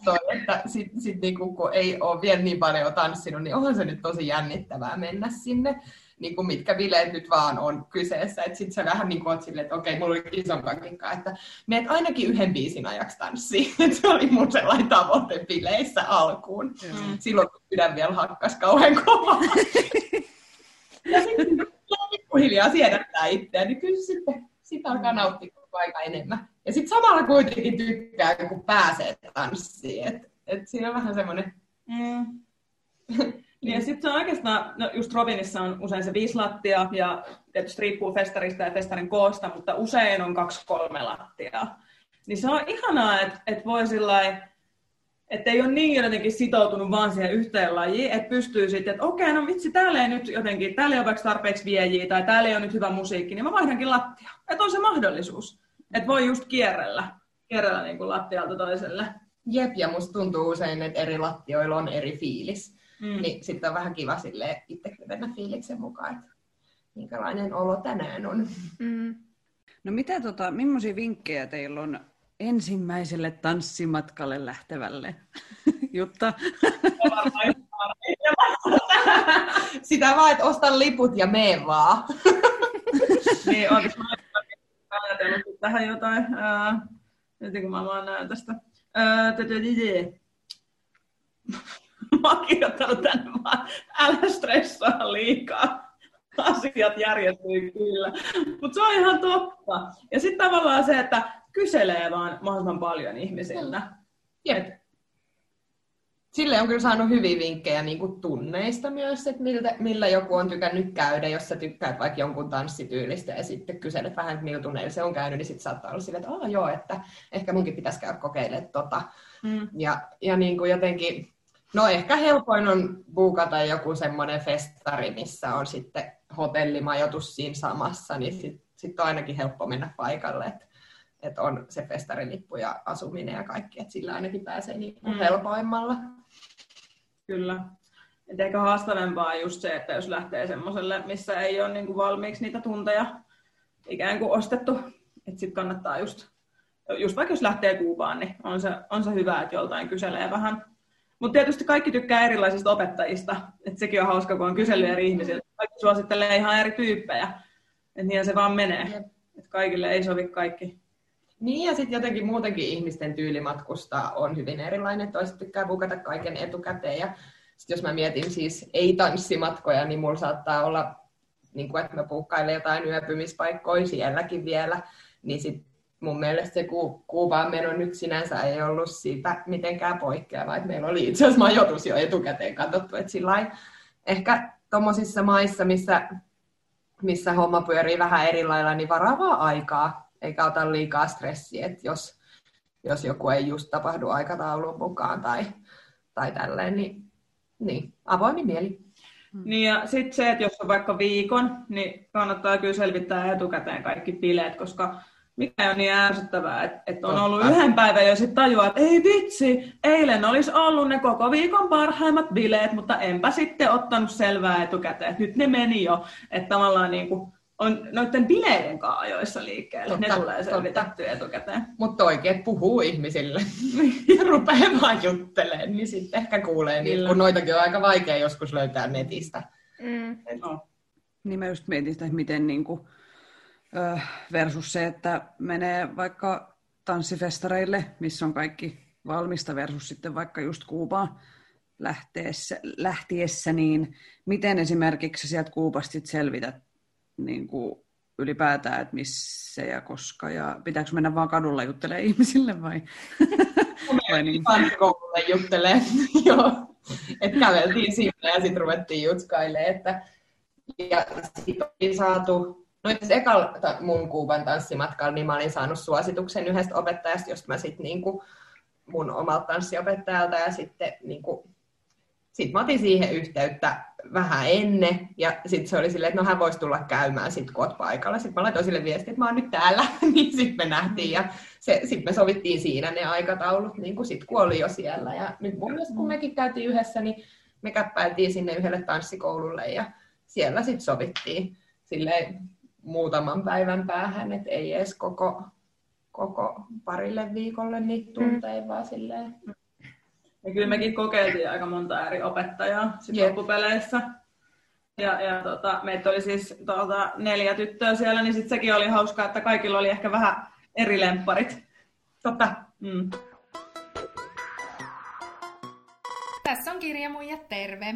S4: Toi, että sit, sit niinku, kun ei ole vielä niin paljon tanssinut, niin onhan se nyt tosi jännittävää mennä sinne niin kuin mitkä bileet nyt vaan on kyseessä. Että sitten sä vähän niin kuin oot silleen, että okei, mulla oli isompaa kikkaa, että meet ainakin yhden biisin ajaksi tanssiin. se oli mun sellainen tavoite bileissä alkuun. Mm. Silloin kun sydän vielä hakkas kauhean kovaa. ja sitten hiljaa siedättää itseään, niin kyllä sitten sitä alkaa nauttia koko aika enemmän. Ja sitten samalla kuitenkin tykkää, kun pääsee tanssiin. Et, et siinä on vähän semmoinen... Mm.
S3: Niin ja sitten se on oikeastaan, no just Robinissa on usein se viisi lattia ja tietysti riippuu festarista ja festarin koosta, mutta usein on kaksi kolme lattia. Niin se on ihanaa, että et voi sillä että ei ole niin jotenkin sitoutunut vaan siihen yhteen lajiin, että pystyy sitten, että okei, no vitsi, täällä ei nyt jotenkin, täällä ei ole vaikka tarpeeksi viejiä tai täällä ei ole nyt hyvä musiikki, niin mä vaihdankin lattia. Että on se mahdollisuus, että voi just kierrellä, kierrellä niin kuin lattialta toiselle.
S4: Jep, ja musta tuntuu usein, että eri lattioilla on eri fiilis. Mm. Niin sitten on vähän kiva sille itsekin mennä fiiliksen mukaan, että minkälainen olo tänään on. Mm.
S2: No mitä tota, millaisia vinkkejä teillä on ensimmäiselle tanssimatkalle lähtevälle? Jutta?
S4: Sitä vaan, että ostan liput ja mene vaan.
S3: niin, on ajatellut tähän jotain. nyt kun mä vaan näen tästä. mä oon kirjoittanut tänne vaan, älä stressaa liikaa. Asiat järjestyy kyllä. Mutta se on ihan totta. Ja sitten tavallaan se, että kyselee vaan mahdollisimman paljon ihmisiltä.
S4: Jep. Sille on kyllä saanut hyviä vinkkejä niin kuin tunneista myös, että miltä, millä joku on tykännyt käydä, jos sä tykkäät vaikka jonkun tanssityylistä ja sitten kyselet vähän, että millä tunneilla se on käynyt, niin sitten saattaa olla silleen, että joo, että ehkä munkin pitäisi käydä kokeilemaan tota. Mm. Ja, ja niin kuin jotenkin No ehkä helpoin on buukata joku semmoinen festari, missä on sitten hotellimajoitus siinä samassa, niin sitten sit on ainakin helppo mennä paikalle, että et on se festarilippu ja asuminen ja kaikki, että sillä ainakin pääsee niin mm. helpoimmalla.
S3: Kyllä. Et ehkä haastavempaa on just se, että jos lähtee semmoiselle, missä ei ole niinku valmiiksi niitä tunteja ikään kuin ostettu, että sitten kannattaa just, just vaikka jos lähtee Kuubaan, niin on se, on se hyvä, että joltain kyselee vähän mutta tietysti kaikki tykkää erilaisista opettajista. Et sekin on hauska, kun on kysely eri ihmisiltä. Kaikki suosittelee ihan eri tyyppejä. Että niin se vaan menee. Et kaikille ei sovi kaikki.
S4: Niin, ja sitten jotenkin muutenkin ihmisten tyylimatkusta on hyvin erilainen. Toiset tykkää bukata kaiken etukäteen. Ja sit jos mä mietin siis ei-tanssimatkoja, niin mulla saattaa olla, niin kuin, että mä puukkailen jotain yöpymispaikkoja sielläkin vielä. Niin sit mun mielestä se ku, Kuubaan meno nyt sinänsä ei ollut siitä mitenkään poikkeava. Et meillä oli itse asiassa majoitus jo etukäteen katsottu, että sillä ehkä tuommoisissa maissa, missä, missä homma pyörii vähän eri lailla, niin varavaa aikaa, eikä ota liikaa stressiä, että jos, jos joku ei just tapahdu aikataulun mukaan tai, tai tälleen, niin, niin avoimin mieli.
S3: Niin ja sitten se, että jos on vaikka viikon, niin kannattaa kyllä selvittää etukäteen kaikki bileet, koska mikä on niin ärsyttävää, että, että on ollut yhden päivän jo sitten tajua, että ei vitsi, eilen olisi ollut ne koko viikon parhaimmat bileet, mutta enpä sitten ottanut selvää etukäteen, että nyt ne meni jo, että tavallaan niin kuin on noiden bileiden kanssa ajoissa liikkeelle, totta, ne tulee selvitettyä etukäteen.
S4: Mutta oikein puhuu ihmisille ja rupeaa vaan juttelemaan, niin sitten ehkä kuulee, niin, kun noitakin on aika vaikea joskus löytää netistä. Mm.
S2: No. Niin mä just mietin sitä, että miten niin kuin versus se, että menee vaikka tanssifestareille, missä on kaikki valmista, versus sitten vaikka just Kuubaan lähteessä, lähtiessä, niin miten esimerkiksi sieltä Kuubasta selvität niin kuin ylipäätään, että missä ja koska, ja pitääkö mennä vaan kadulla juttelemaan ihmisille vai?
S4: vai niin? koululle juttelee, joo. Että käveltiin sinne ja sitten ruvettiin jutskailemaan, että ja sitten oli saatu No itse ekalla mun Kuuban tanssimatkalla niin mä olin saanut suosituksen yhdestä opettajasta, josta mä sitten niin mun omalta tanssiopettajalta ja sitten niin kuin, sitten mä otin siihen yhteyttä vähän ennen, ja sitten se oli silleen, että no hän voisi tulla käymään sit kun oot paikalla. Sitten mä laitoin sille viestiä, että mä oon nyt täällä, niin sitten me nähtiin, ja sitten me sovittiin siinä ne aikataulut, niin kuin sit kun oli jo siellä. Ja nyt mun mielestä kun mekin käytiin yhdessä, niin me käppäiltiin sinne yhdelle tanssikoululle, ja siellä sitten sovittiin silleen muutaman päivän päähän, että ei edes koko, koko parille viikolle niitä tunteja, mm. vaan silleen
S3: ja kyllä mekin kokeiltiin aika monta eri opettajaa sit yep. loppupeleissä. Ja, ja tota, meitä oli siis tota, neljä tyttöä siellä, niin sit sekin oli hauskaa, että kaikilla oli ehkä vähän eri lempparit. Totta. Mm.
S5: Tässä on Kirjamuijat terve.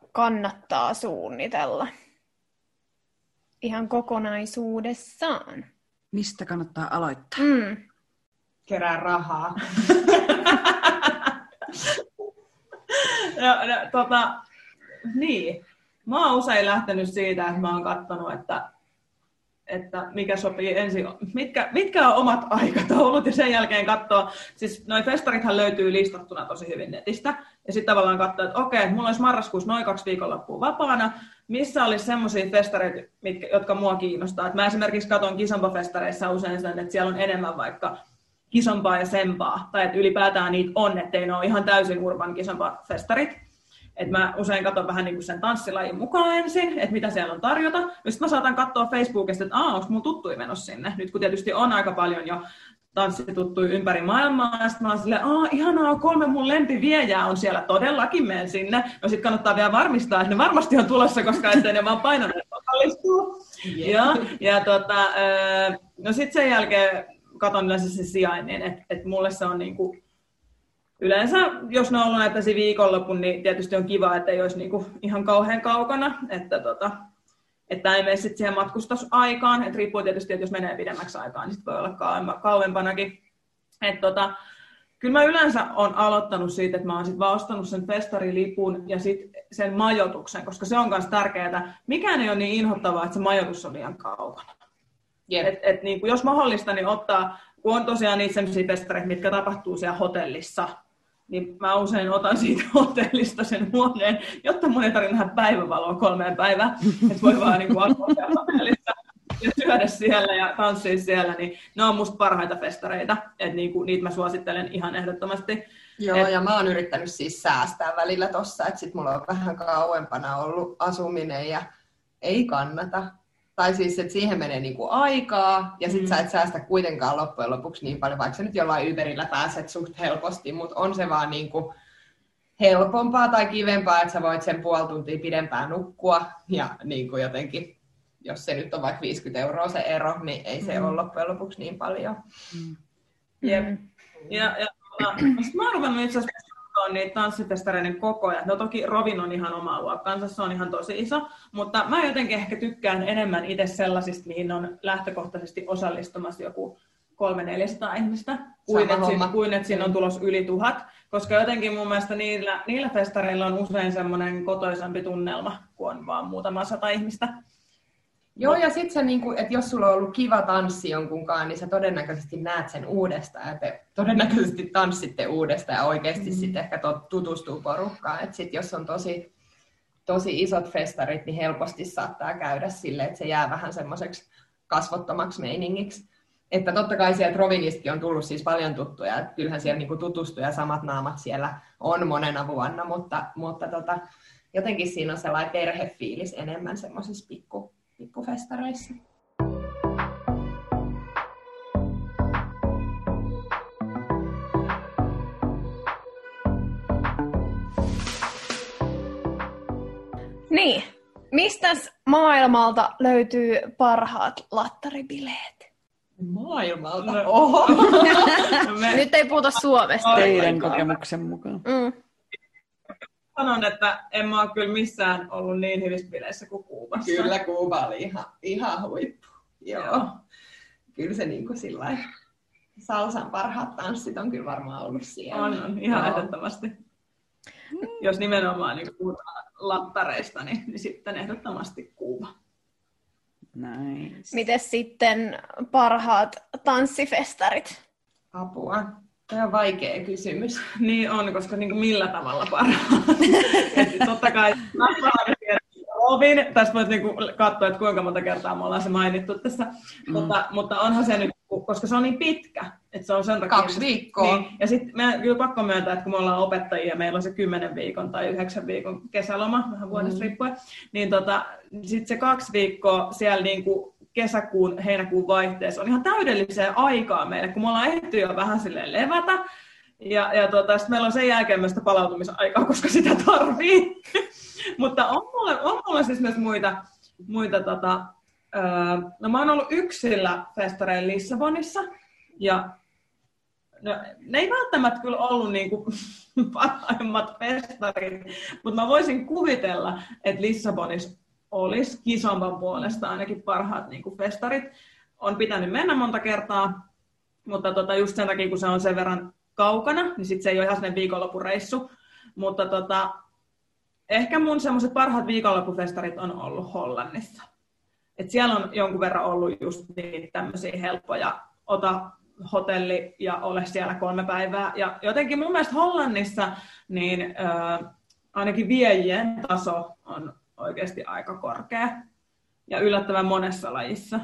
S1: kannattaa suunnitella? Ihan kokonaisuudessaan
S2: mistä kannattaa aloittaa?
S4: Mm. Kerää rahaa.
S3: no, no, tota, niin. Mä oon usein lähtenyt siitä, että mä oon katsonut, että, että mikä sopii ensin, mitkä, mitkä on omat aikataulut ja sen jälkeen katsoa, siis noin festarithan löytyy listattuna tosi hyvin netistä, ja sitten tavallaan katsoa, että okei, mulla olisi marraskuussa noin kaksi viikonloppua vapaana, missä olisi semmoisia festareita, mitkä, jotka mua kiinnostaa. Et mä esimerkiksi katson kisompafestareissa usein sen, että siellä on enemmän vaikka kisompaa ja sempaa, tai että ylipäätään niitä on, ettei ne ole ihan täysin urban kisompafestarit. Et mä usein katson vähän niin kuin sen tanssilajin mukaan ensin, että mitä siellä on tarjota. Ja sitten mä saatan katsoa Facebookista, että onko mun tuttui menossa sinne. Nyt kun tietysti on aika paljon jo tanssituttuja ympäri maailmaa, ja sitten mä oon silleen, Aa, ihanaa, kolme mun lempiviejää on siellä, todellakin menen sinne. No sitten kannattaa vielä varmistaa, että ne varmasti on tulossa, koska ettei ne vaan painaneet osallistuu. Yeah. Ja, ja tota, no sitten sen jälkeen katon yleensä se sijainnin, että et mulle se on niinku, yleensä, jos ne on ollut näitä viikonlopun, niin tietysti on kiva, että ei olisi niinku ihan kauhean kaukana, että tota, että ei mene sitten siihen matkustusaikaan, että riippuu tietysti, että jos menee pidemmäksi aikaan, niin sitten voi olla kauempanakin. Et tota, kyllä mä yleensä olen aloittanut siitä, että mä oon sit vaan ostanut sen festarilipun ja sit sen majoituksen, koska se on myös tärkeää. Mikään ei ole niin inhottavaa, että se majoitus on liian kaukana. Yep. Et, et niin kuin jos mahdollista, niin ottaa, kun on tosiaan niitä sellaisia festareita, mitkä tapahtuu siellä hotellissa, niin mä usein otan siitä hotellista sen huoneen, jotta mun ei tarvitse nähdä päivävaloa kolmeen päivään, että voi vaan niin kuin hotellissa ja syödä siellä ja tanssia siellä, niin ne on musta parhaita festareita, että niin kuin, niitä mä suosittelen ihan ehdottomasti.
S4: Joo, Et... ja mä oon yrittänyt siis säästää välillä tossa, että sit mulla on vähän kauempana ollut asuminen ja ei kannata tai siis, että siihen menee niinku aikaa, ja sit mm. sä et säästä kuitenkaan loppujen lopuksi niin paljon, vaikka sä nyt jollain Uberillä pääset suht helposti, mutta on se vaan niinku helpompaa tai kivempaa, että sä voit sen puoli tuntia pidempään nukkua, ja niinku jotenkin, jos se nyt on vaikka 50 euroa se ero, niin ei se mm. ole loppujen lopuksi niin paljon.
S3: Mm. Jep. Ja, ja, ja mä oon ruvennut itse asiassa on niitä tanssifestareiden kokoja. No toki Rovin on ihan oma luokkansa, se on ihan tosi iso, mutta mä jotenkin ehkä tykkään enemmän itse sellaisista, mihin on lähtökohtaisesti osallistumassa joku 300-400 ihmistä, kuin että, siinä, kuin että siinä on tulos yli tuhat, koska jotenkin mun mielestä niillä, niillä festareilla on usein semmoinen kotoisampi tunnelma, kuin on vaan muutama sata ihmistä.
S4: Joo, ja sitten se, niinku, että jos sulla on ollut kiva tanssi jonkunkaan, niin sä todennäköisesti näet sen uudestaan, että todennäköisesti tanssitte uudestaan ja oikeasti mm. sitten ehkä tutustuu porukkaan. Että sit jos on tosi, tosi isot festarit, niin helposti saattaa käydä sille, että se jää vähän semmoiseksi kasvottomaksi meiningiksi. Että totta kai sieltä Rovinistakin on tullut siis paljon tuttuja, että kyllähän siellä niinku tutustuu ja samat naamat siellä on monena vuonna, mutta, mutta tota, jotenkin siinä on sellainen perhefiilis enemmän semmoisissa pikku, pikkufestareissa.
S1: Niin, mistäs maailmalta löytyy parhaat lattaribileet?
S4: Maailmalta?
S1: No. Oho. Nyt ei puhuta Suomesta.
S2: Teidän kokemuksen mukaan. Mm.
S3: Sanon, että en mä ole kyllä missään ollut niin hyvissä bileissä kuin Kuubassa.
S4: Kyllä Kuuba oli ihan, ihan huippu. Joo.
S3: Joo.
S4: Kyllä se niin kuin sillä salsan parhaat tanssit on kyllä varmaan ollut siellä.
S3: On, on ihan
S4: Joo.
S3: ehdottomasti. Jos nimenomaan niin puhutaan lattareista, niin, niin sitten ehdottomasti Kuuba.
S2: Nice.
S1: Mites sitten parhaat tanssifestarit?
S4: Apua. Tämä on vaikea kysymys.
S3: Niin on, koska niin kuin millä tavalla parhaat. Totta kai Robin, tässä voit niinku katsoa, että kuinka monta kertaa me ollaan se mainittu tässä, mm. mutta, mutta onhan se nyt, koska se on niin pitkä, että se on sen takia...
S4: Kaksi viikkoa.
S3: Niin, ja sitten me kyllä pakko myöntää, että kun me ollaan opettajia, meillä on se 10 viikon tai 9 viikon kesäloma, vähän vuodesta mm. riippuen, niin tota, sitten se kaksi viikkoa siellä niinku kesäkuun, heinäkuun vaihteessa. On ihan täydelliseen aikaa meille, kun me ollaan ehditty jo vähän silleen levätä, ja, ja tota, sitten meillä on sen jälkeen myös sitä palautumisaikaa, koska sitä tarvii. Mutta on mulla, on mulla siis myös muita, muita tota, öö, no mä oon ollut yksillä festareilla Lissabonissa, ja no, ne ei välttämättä kyllä ollut niinku parhaimmat festarit, mutta mä voisin kuvitella, että Lissabonissa olisi kisompan puolesta ainakin parhaat niinku festarit. On pitänyt mennä monta kertaa, mutta tota, just sen takia, kun se on sen verran kaukana, niin sit se ei ole ihan sellainen viikonloppureissu. Mutta tota, ehkä mun semmoiset parhaat viikonloppufestarit on ollut Hollannissa. Et siellä on jonkun verran ollut just niitä tämmöisiä helppoja, ota hotelli ja ole siellä kolme päivää. Ja jotenkin mun mielestä Hollannissa niin äh, ainakin viejien taso on oikeasti aika korkea ja yllättävän monessa lajissa.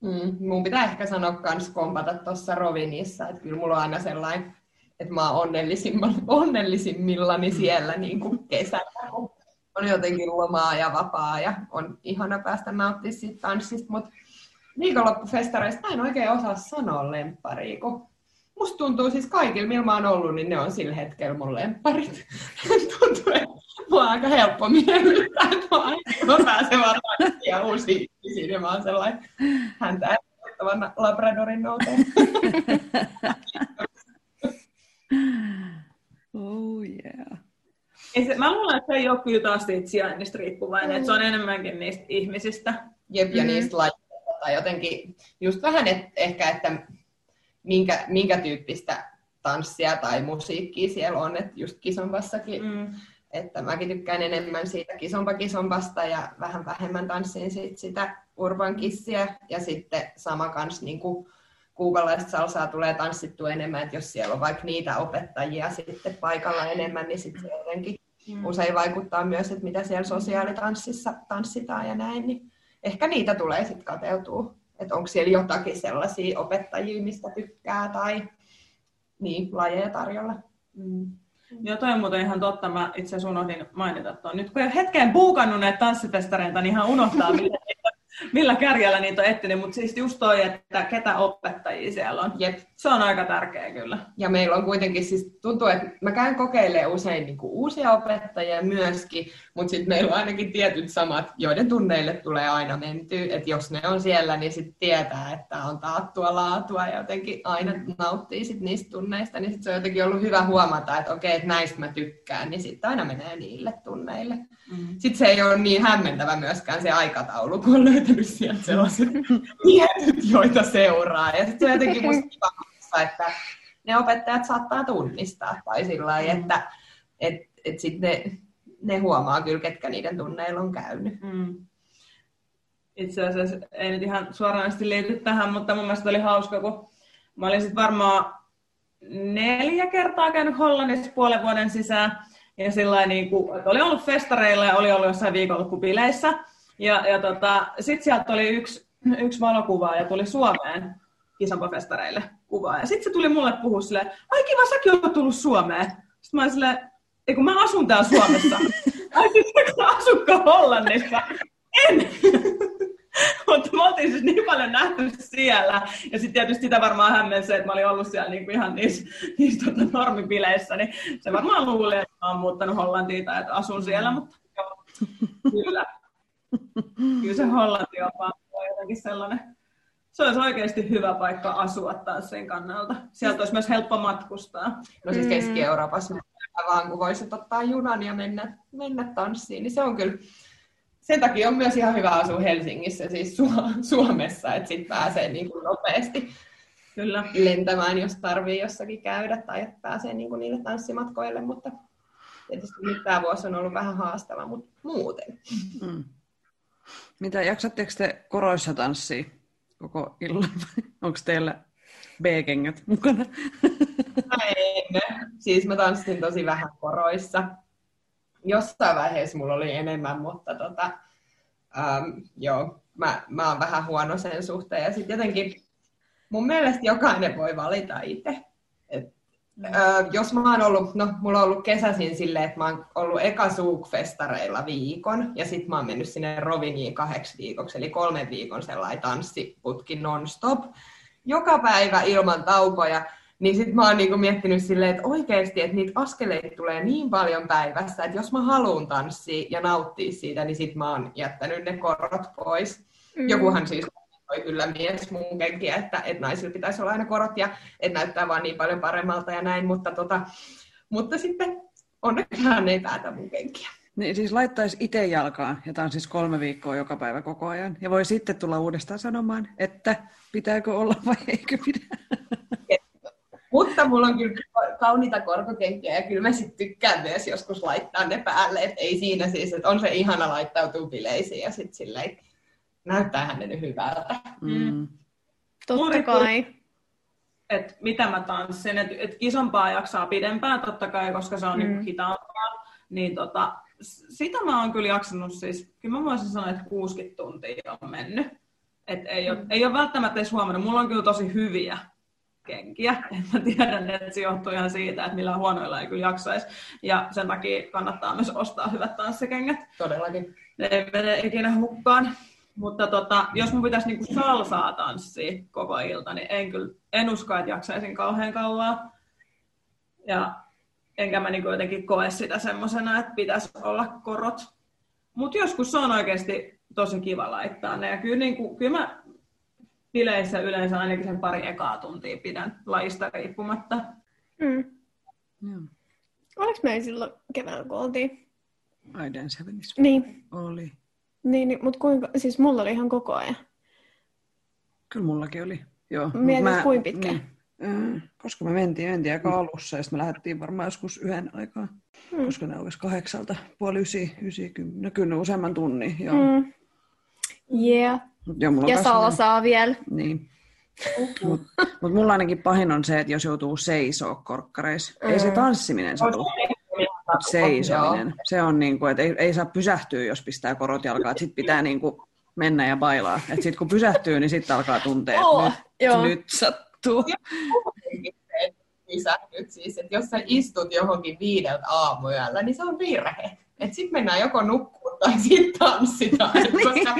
S4: Mm, mun pitää ehkä sanoa kans kompata tuossa Rovinissa, että kyllä mulla on aina sellainen, että mä oon onnellisimmilla- onnellisimmillani siellä niin kuin kesällä. kun On jotenkin lomaa ja vapaa ja on ihana päästä nauttimaan siitä tanssista, mutta viikonloppufestareista mä en oikein osaa sanoa lempparia, kun musta tuntuu siis kaikilla, millä mä oon ollut, niin ne on sillä hetkellä mun lempparit. tuntuu, että mua on aika helppo miellyttää, että mä, aina- mä pääsen vaan tanssimaan uusiin ihmisiin ja mä oon sellainen häntä äänettävän Labradorin nousee.
S2: Oh yeah.
S3: Ei se, mä luulen, että se ei ole kyllä taas siitä sijainnista riippuvainen, että se on enemmänkin niistä ihmisistä.
S4: Jep, ja
S1: Mm.
S4: niistä lajeista tai jotenkin just vähän et, ehkä, että minkä, minkä tyyppistä tanssia tai musiikkia siellä on, että just kisompassakin, mm. Että mäkin tykkään enemmän siitä kisompa kisompasta ja vähän vähemmän tanssiin sit sitä urban kissiä ja sitten sama kans niin kuin kuubalaista salsaa tulee tanssittua enemmän, että jos siellä on vaikka niitä opettajia sitten paikalla enemmän, niin sitten jotenkin
S3: Mm.
S4: usein vaikuttaa myös, että mitä siellä sosiaalitanssissa tanssitaan ja näin, niin ehkä niitä tulee sitten kateutua, että onko siellä jotakin sellaisia opettajia, mistä tykkää tai niin, lajeja tarjolla.
S3: Mm. Joo, toi on muuten ihan totta. Mä itse asiassa unohdin mainita tuon. Nyt kun ei ole hetkeen buukannut näitä tanssifestareita, niin ihan unohtaa, millä, millä kärjellä niitä on etsinyt. Mutta siis just toi, että ketä opettajia siellä on.
S4: Jep.
S3: Se on aika tärkeä kyllä.
S4: Ja meillä on kuitenkin siis, tuntuu, että mä käyn kokeilemaan usein niin kuin uusia opettajia myöskin, mutta sitten meillä on ainakin tietyt samat, joiden tunneille tulee aina mentyä. Että jos ne on siellä, niin sitten tietää, että on taattua laatua ja jotenkin aina nauttii sit niistä tunneista. Niin sit se on jotenkin ollut hyvä huomata, että okei, että näistä mä tykkään, niin sitten aina menee niille tunneille.
S3: Mm.
S4: Sitten se ei ole niin hämmentävä myöskään se aikataulu, kun on löytänyt sieltä sellaiset tietyt, joita seuraa. Ja sitten se on jotenkin musta kiva, että ne opettajat saattaa tunnistaa. Tai sillä lailla, että et, et sit ne, ne huomaa kyllä, ketkä niiden tunneilla on käynyt.
S3: Mm. Itse asiassa ei nyt ihan suoranaisesti liity tähän, mutta mun mielestä oli hauska, kun mä olin sitten varmaan neljä kertaa käynyt Hollannissa puolen vuoden sisään. Ja sillä niin kuin, että oli ollut festareilla ja oli ollut jossain viikonloppubileissä. Ja, ja tota, sitten sieltä oli yksi, yksi valokuva ja tuli Suomeen kisampafestareille kuvaa. Ja sitten se tuli mulle puhua silleen, ai kiva, säkin oot tullut Suomeen. Sitten mä olin silleen, ei kun mä asun täällä Suomessa. ai siis sä asukka Hollannissa? En! Mutta me oltiin siis niin paljon nähty siellä. Ja sitten tietysti sitä varmaan hämmensi se, että mä olin ollut siellä niinku ihan niissä, niissä tota normipileissä. Niin se varmaan luuli, että mä oon muuttanut Hollantiin tai että asun siellä. Mutta joo, kyllä. Kyllä se Hollanti on vaan jotenkin sellainen. Se olisi oikeasti hyvä paikka asua taas sen kannalta. Sieltä olisi myös helppo matkustaa.
S4: No siis
S1: Mm.
S4: Keski-Euroopassa vaan, kun voisit ottaa junan ja mennä, mennä tanssiin, niin se on kyllä, sen takia on myös ihan hyvä asua Helsingissä, siis Su- Suomessa, että sitten pääsee niin kuin nopeasti
S3: Kyllä.
S4: lentämään, jos tarvii jossakin käydä, tai että pääsee niin kuin niille tanssimatkoille, mutta tietysti nyt tämä vuosi on ollut vähän haastava, mutta muuten.
S2: Mm. Mitä, jaksatteko te koroissa tanssia koko illan? Onko teillä B-kengät mukana?
S4: En. Siis mä tanssin tosi vähän koroissa. Jossain vaiheessa mulla oli enemmän, mutta tota, ähm, joo, mä, mä oon vähän huono sen suhteen. Ja sitten jotenkin mun mielestä jokainen voi valita itse. Jos mä oon ollut, no mulla on ollut kesäisin silleen, että mä oon ollut eka Zouk-festareilla viikon, ja sitten mä oon mennyt sinne Roviniin kahdeksi viikoksi, eli kolmen viikon sellainen tanssiputki non-stop, joka päivä ilman taukoja, niin sitten mä oon niinku miettinyt silleen, että oikeasti, että niitä askeleita tulee niin paljon päivässä, että jos mä haluan tanssia ja nauttia siitä, niin sit mä oon jättänyt ne korot pois. Mm. Jokuhan siis kommentoi kyllä mies mun kenkiä, että, että naisilla pitäisi olla aina korot ja että näyttää vaan niin paljon paremmalta ja näin, mutta, tota, mutta sitten onneksi hän ei päätä mun kenkiä.
S2: Niin siis laittaisi itse jalkaan, ja tämä on siis kolme viikkoa joka päivä koko ajan. Ja voi sitten tulla uudestaan sanomaan, että pitääkö olla vai eikö pidä.
S4: Mutta mulla on kyllä kauniita korkokenkiä ja kyllä mä sitten tykkään myös joskus laittaa ne päälle. Et ei siinä siis, että on se ihana laittautua bileisiin ja sitten silleen näyttäähän ne nyt hyvältä.
S2: Mm.
S1: Totta kai.
S3: että mitä mä tanssin, että et isompaa jaksaa pidempään totta kai, koska se on mm. niinku hitaampaa, niin tota, sitä mä oon kyllä jaksanut siis, kyllä mä voisin sanoa, että 60 tuntia on mennyt. Et ei, ole, ei ole välttämättä edes huomannut, mulla on kyllä tosi hyviä kenkiä, että mä tiedän, että se johtuu ihan siitä, että millään huonoilla ei kyllä jaksaisi, ja sen takia kannattaa myös ostaa hyvät tanssikengät,
S4: Todellakin.
S3: ne ei mene ikinä hukkaan. Mutta tota, jos mun pitäisi niinku salsaa tanssia koko ilta, niin en, kyllä, en usko, että jaksaisin kauhean kauan. Ja enkä mä niinku jotenkin koe sitä semmoisena, että pitäisi olla korot. Mutta joskus se on oikeasti tosi kiva laittaa ne. Ja kyllä, niinku, kyllä mä bileissä yleensä ainakin sen pari ekaa tuntia pidän lajista riippumatta.
S1: Mm.
S2: Joo.
S1: Oliko meillä silloin keväällä, kun oltiin?
S2: I Dance
S1: Niin,
S2: oli.
S1: Niin, niin mutta kuinka, siis mulla oli ihan koko ajan.
S2: Kyllä mullakin oli. Joo. mut
S1: Mietit, kuinka pitkä?
S2: Niin, äh, koska me mentiin, mentiin aika alussa ja sitten me lähdettiin varmaan joskus yhden aikaa.
S1: Mm.
S2: Koska ne olisi kahdeksalta, puoli ysi, ysi, kymmenen, no kyllä ne useamman tunnin. Joo.
S1: Mm. Yeah.
S2: Mut joo, mulla on
S1: Ja salsaa vielä.
S2: Niin. Mutta mut mulla ainakin pahin on se, että jos joutuu seisoo korkkareissa. Ei se
S1: Mm.
S2: tanssiminen satu, mut seisominen. Se on niin kuin, että ei, ei saa pysähtyä, jos pistää korot jalkaan. Sitten pitää niin kuin mennä ja bailaa. Sitten kun pysähtyy, niin sitten alkaa tuntea,
S1: Oh,
S2: että
S1: joo.
S2: nyt, nyt sattuu.
S4: Pysähdyt siis, että jos sä istut johonkin viideltä aamuyöllä, niin se on virhe. Että sitten mennään joko nukkuun tai sitten tanssitaan. koska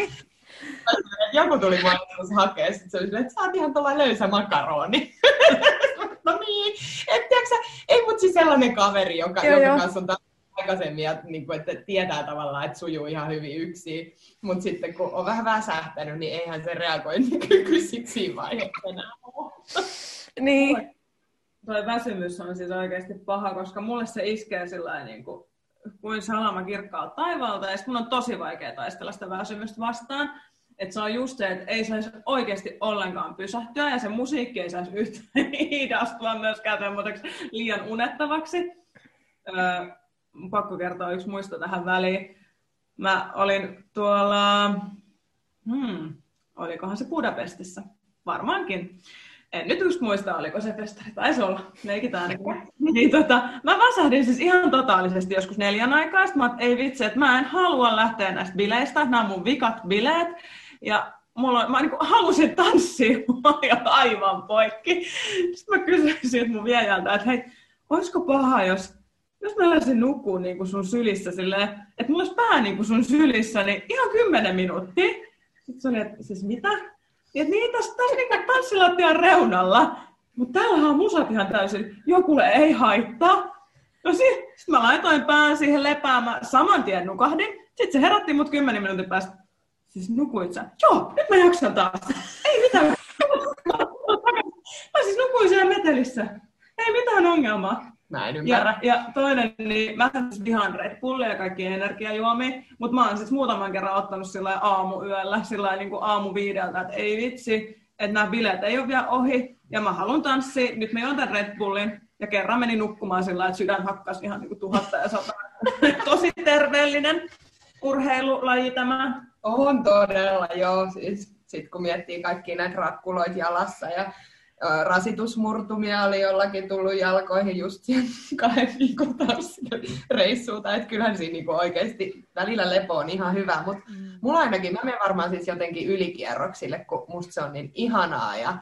S4: joku tuli mua hakea, sit se oli silleen, että sä oot ihan tuolla löysä makaroni. no niin, et tiiäksä, mut siis sellainen kaveri, joka,
S1: Joo,
S4: jonka
S1: joo.
S4: kanssa on aikaisemmin, ja niin kuin, että tietää tavallaan, että sujuu ihan hyvin yksin. Mutta sitten kun on vähän väsähtänyt, niin eihän se reagointikyky sit siinä vaiheessa enää.
S1: Niin.
S3: Toi väsymys on siis oikeasti paha, koska mulle se iskee sillä niin kuin, kuin salama kirkkaalta taivaalta, ja sit mun on tosi vaikea taistella sitä väsymystä vastaan. Että se on just se, että ei saisi oikeasti ollenkaan pysähtyä, ja se musiikki ei saisi yhtään hidastua myöskään semmoiseksi liian unettavaksi. Öö, pakko kertoa yksi muisto tähän väliin. Mä olin tuolla, hmm, olikohan se Budapestissa? Varmaankin. En nyt just muista, oliko se festari. Taisi olla. Leikitään. Niin, tota, mä väsähdin siis ihan totaalisesti joskus neljän aikaa. Sitten mä ei vitsi, että mä en halua lähteä näistä bileistä. Nämä on mun vikat bileet. Ja mulla, mä niin halusin tanssia. Mä olin aivan poikki. Sitten mä kysyin mun viejältä, että hei, olisiko paha, jos, jos mä lähtisin nukkuun niin kuin sun sylissä silleen, että mulla olisi pää niin kuin sun sylissä, niin ihan kymmenen minuuttia. Sitten se oli, että siis mitä? Niin, että niin, tässä, tässä niin tanssilattian reunalla. Mutta täällähän on musat ihan täysin. Jokulle ei haittaa. No sitten sit mä laitoin pään siihen lepäämään. Saman tien nukahdin. Sitten se herätti mut kymmenen minuutin päästä. Siis nukuit sä? Joo, nyt mä jaksan taas. Ei mitään. Mä siis nukuin siellä metelissä. Ei mitään ongelmaa.
S4: Mä en.
S3: Ja, ja toinen, niin mä siis vihaan Red Bullia ja kaikki energiajuomia, mutta mä oon siis muutaman kerran ottanut sillä aamuyöllä, sillä niin kuin aamu viideltä, että ei vitsi, että nämä bileet ei ole vielä ohi, ja mä haluan tanssia, nyt mä juon tämän Red Bullin, ja kerran menin nukkumaan sillä että sydän hakkasi ihan niin kuin tuhatta ja sata. Tosi terveellinen urheilulaji tämä.
S4: On todella, joo. Siis, Sitten kun miettii kaikki näitä rakkuloita jalassa ja rasitusmurtumia oli jollakin tullut jalkoihin just kahden viikon reissuuta, että kyllähän siinä niinku oikeasti välillä lepo on ihan hyvä, mutta mm. mulla ainakin, mä menen varmaan siis jotenkin ylikierroksille, kun musta se on niin ihanaa ja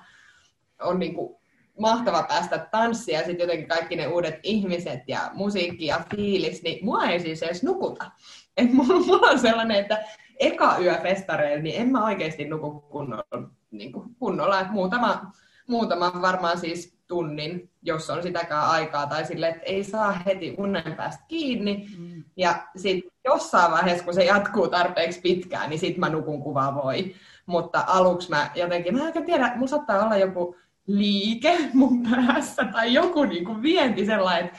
S4: on niinku mahtava päästä tanssia ja sitten jotenkin kaikki ne uudet ihmiset ja musiikki ja fiilis, niin mua ei siis edes nukuta. Et mulla, mulla on sellainen, että eka yö festareilla, niin en mä oikeasti nuku kunnolla, niin kuin kunnolla että muutama, muutama varmaan siis tunnin, jos on sitäkään aikaa, tai sille, että ei saa heti unen päästä kiinni. Mm. Ja sitten jossain vaiheessa, kun se jatkuu tarpeeksi pitkään, niin sitten mä nukun kuvaa voi. Mutta aluksi mä jotenkin, mä en tiedä, mulla saattaa olla joku liike mun päässä tai joku niin kuin vienti sellainen, että,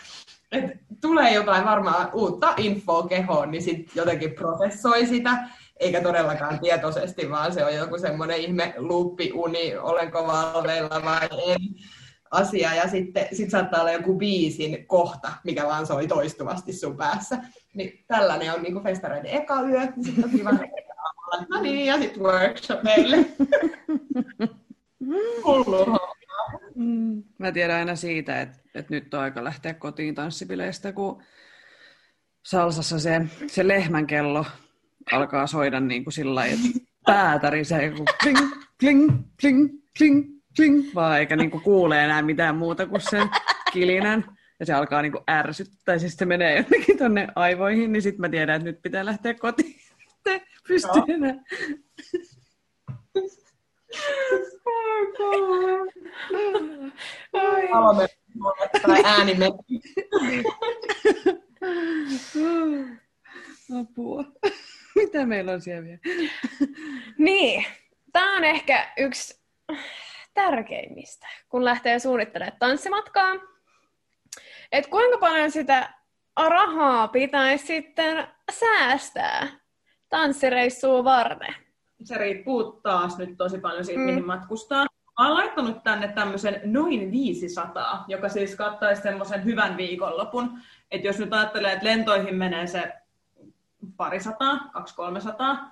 S4: että tulee jotain varmaan uutta infoa kehoon, niin sitten jotenkin prosessoi sitä, eikä todellakaan tietoisesti, vaan se on joku semmoinen ihme uni, olenko valveilla vai en asia. Ja sitten sit saattaa olla joku biisin kohta, mikä vaan soi toistuvasti sun päässä. Niin tällainen on niinku festareiden eka yö, niin sitten on kiva no niin, ja sitten workshopeille. Hullu
S2: Mm. Mä tiedän aina siitä, että, että nyt on aika lähteä kotiin tanssipileistä, kun salsassa se, se lehmän kello alkaa soida niin kuin sillä lailla, että päätäri se kling, kling, kling, kling, kling, vaan eikä niin kuin kuule enää mitään muuta kuin sen kilinän. Ja se alkaa niin kuin ärsyttää, siis se menee jonnekin tonne aivoihin, niin sitten mä tiedän, että nyt pitää lähteä kotiin. Pystyy enää.
S4: Äänimme.
S2: Apua. Mitä meillä on siellä vielä?
S1: Niin, tämä on ehkä yksi tärkeimmistä, kun lähtee suunnittelemaan tanssimatkaa. Et kuinka paljon sitä rahaa pitäisi sitten säästää tanssireissuun varten?
S3: Se riippuu taas nyt tosi paljon siitä, mm. mihin matkustaa. Mä oon laittanut tänne tämmöisen noin 500, joka siis kattaisi semmoisen hyvän viikonlopun. Että jos nyt ajattelee, että lentoihin menee se parisataa, kaksi kolmesataa.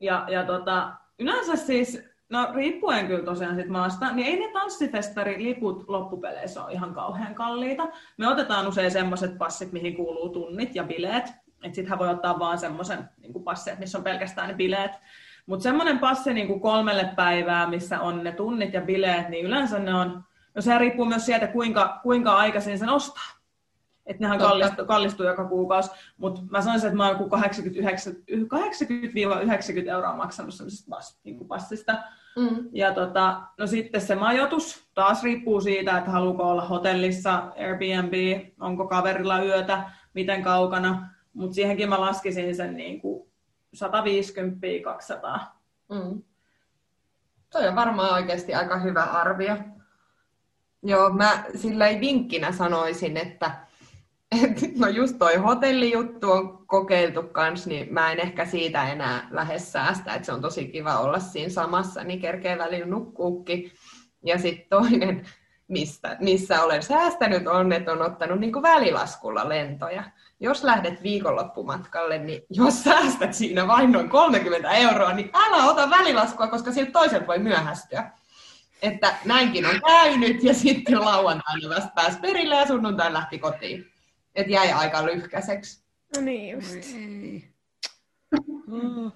S3: Ja, ja tota, yleensä siis, no riippuen kyllä tosiaan sit maasta, niin ei ne tanssifestariliput loppupeleissä ole ihan kauhean kalliita. Me otetaan usein semmoiset passit, mihin kuuluu tunnit ja bileet. Että sittenhän voi ottaa vaan semmoisen niin passi, missä on pelkästään ne bileet. Mutta semmoinen passi niin kuin kolmelle päivää, missä on ne tunnit ja bileet, niin yleensä ne on, no se riippuu myös siitä, kuinka, kuinka aikaisin sen ostaa. Että nehän kallistuu, kallistuu joka kuukausi, mutta mä sanoisin, että mä oon 80-90 euroa maksanut semmoisesta pass, niin passista. Mm. Ja tota, no sitten se majoitus taas riippuu siitä, että haluuko olla hotellissa, Airbnb, onko kaverilla yötä, miten kaukana. Mutta siihenkin mä laskisin sen niin kuin 150-200. Mm.
S4: Toi on varmaan oikeasti aika hyvä arvio. Joo, mä sillä ei vinkkinä sanoisin, että et, no just toi hotellijuttu on kokeiltu kans, niin mä en ehkä siitä enää lähde säästä, että se on tosi kiva olla siinä samassa, niin kerkee välillä nukkuukin. Ja sitten toinen, mistä, missä olen säästänyt, on, että on ottanut niin välilaskulla lentoja jos lähdet viikonloppumatkalle, niin jos säästät siinä vain noin 30 euroa, niin älä ota välilaskua, koska siltä toiselta voi myöhästyä. Että näinkin on käynyt ja sitten lauantaina vasta pääsi perille ja sunnuntai lähti kotiin. Että jäi aika lyhkäiseksi.
S1: No niin just. Oh.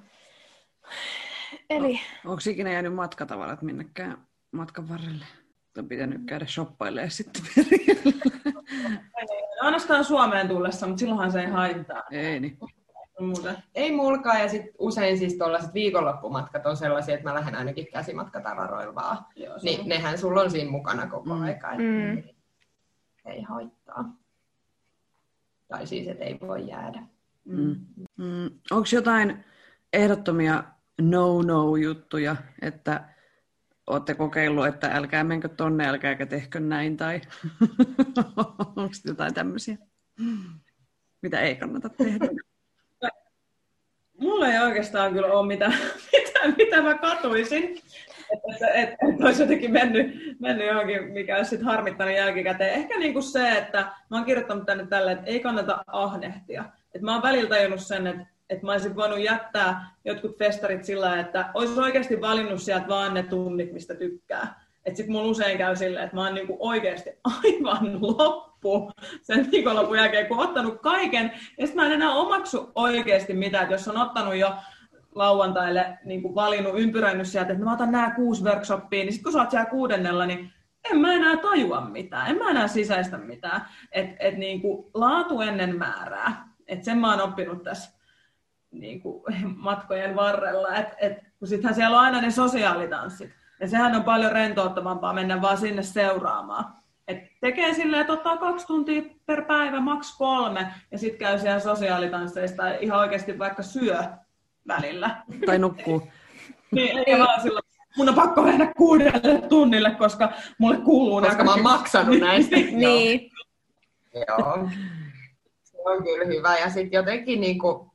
S1: Eli...
S2: Onko ikinä jäänyt matkatavarat minnekään matkan varrelle? On pitänyt käydä shoppailemaan sitten
S3: Ainoastaan Suomeen tullessa, mutta silloinhan se ei haittaa.
S2: Ei niin.
S4: Muuta. Ei mulkaa, ja sit usein siis tuollaiset viikonloppumatkat on sellaisia, että mä lähden ainakin käsimatkatavaroilla vaan. Joo, niin nehän sulla on siinä mukana koko mm. aika, mm. ei haittaa. Tai siis, että ei voi jäädä.
S2: Mm. Mm. Onko jotain ehdottomia no-no-juttuja, että Olette kokeillut, että älkää menkö tonne, älkääkä tehkö näin, tai onko jotain tämmöisiä, mitä ei kannata tehdä?
S3: Mulla ei oikeastaan kyllä ole mitään, mitään mitä mä katuisin. Että et, et olisi jotenkin mennyt, mennyt johonkin, mikä olisi sitten harmittanut jälkikäteen. Ehkä niin kuin se, että mä oon kirjoittanut tänne tälle, että ei kannata ahnehtia. Et mä oon välillä tajunnut sen, että, että mä olisin voinut jättää jotkut festarit sillä että olisi oikeasti valinnut sieltä vaan ne tunnit, mistä tykkää. Että sitten mulla usein käy silleen, että mä oon niinku oikeasti aivan loppu sen viikonlopun jälkeen, kun ottanut kaiken. Ja sitten mä en enää omaksu oikeasti mitään, että jos on ottanut jo lauantaille niin kuin valinnut, ympyrännyt sieltä, että mä otan nämä kuusi workshoppia, niin sitten kun sä oot siellä kuudennella, niin en mä enää tajua mitään, en mä enää sisäistä mitään. Että et niin laatu ennen määrää. Että sen mä oon oppinut tässä niin kuin matkojen varrella. Et, et, kun sittenhän siellä on aina ne sosiaalitanssit. Ja sehän on paljon rentouttavampaa mennä vaan sinne seuraamaan. Et tekee silleen, että ottaa kaksi tuntia per päivä, maks kolme, ja sitten käy siellä sosiaalitansseista ihan oikeasti vaikka syö välillä.
S2: Tai nukkuu.
S3: niin, ei vaan silloin, mun on pakko mennä kuudelle tunnille, koska mulle kuuluu
S4: Koska mä oon maksanut näistä.
S1: Niin.
S4: Joo. Se on kyllä hyvä. Ja sitten jotenkin niinku,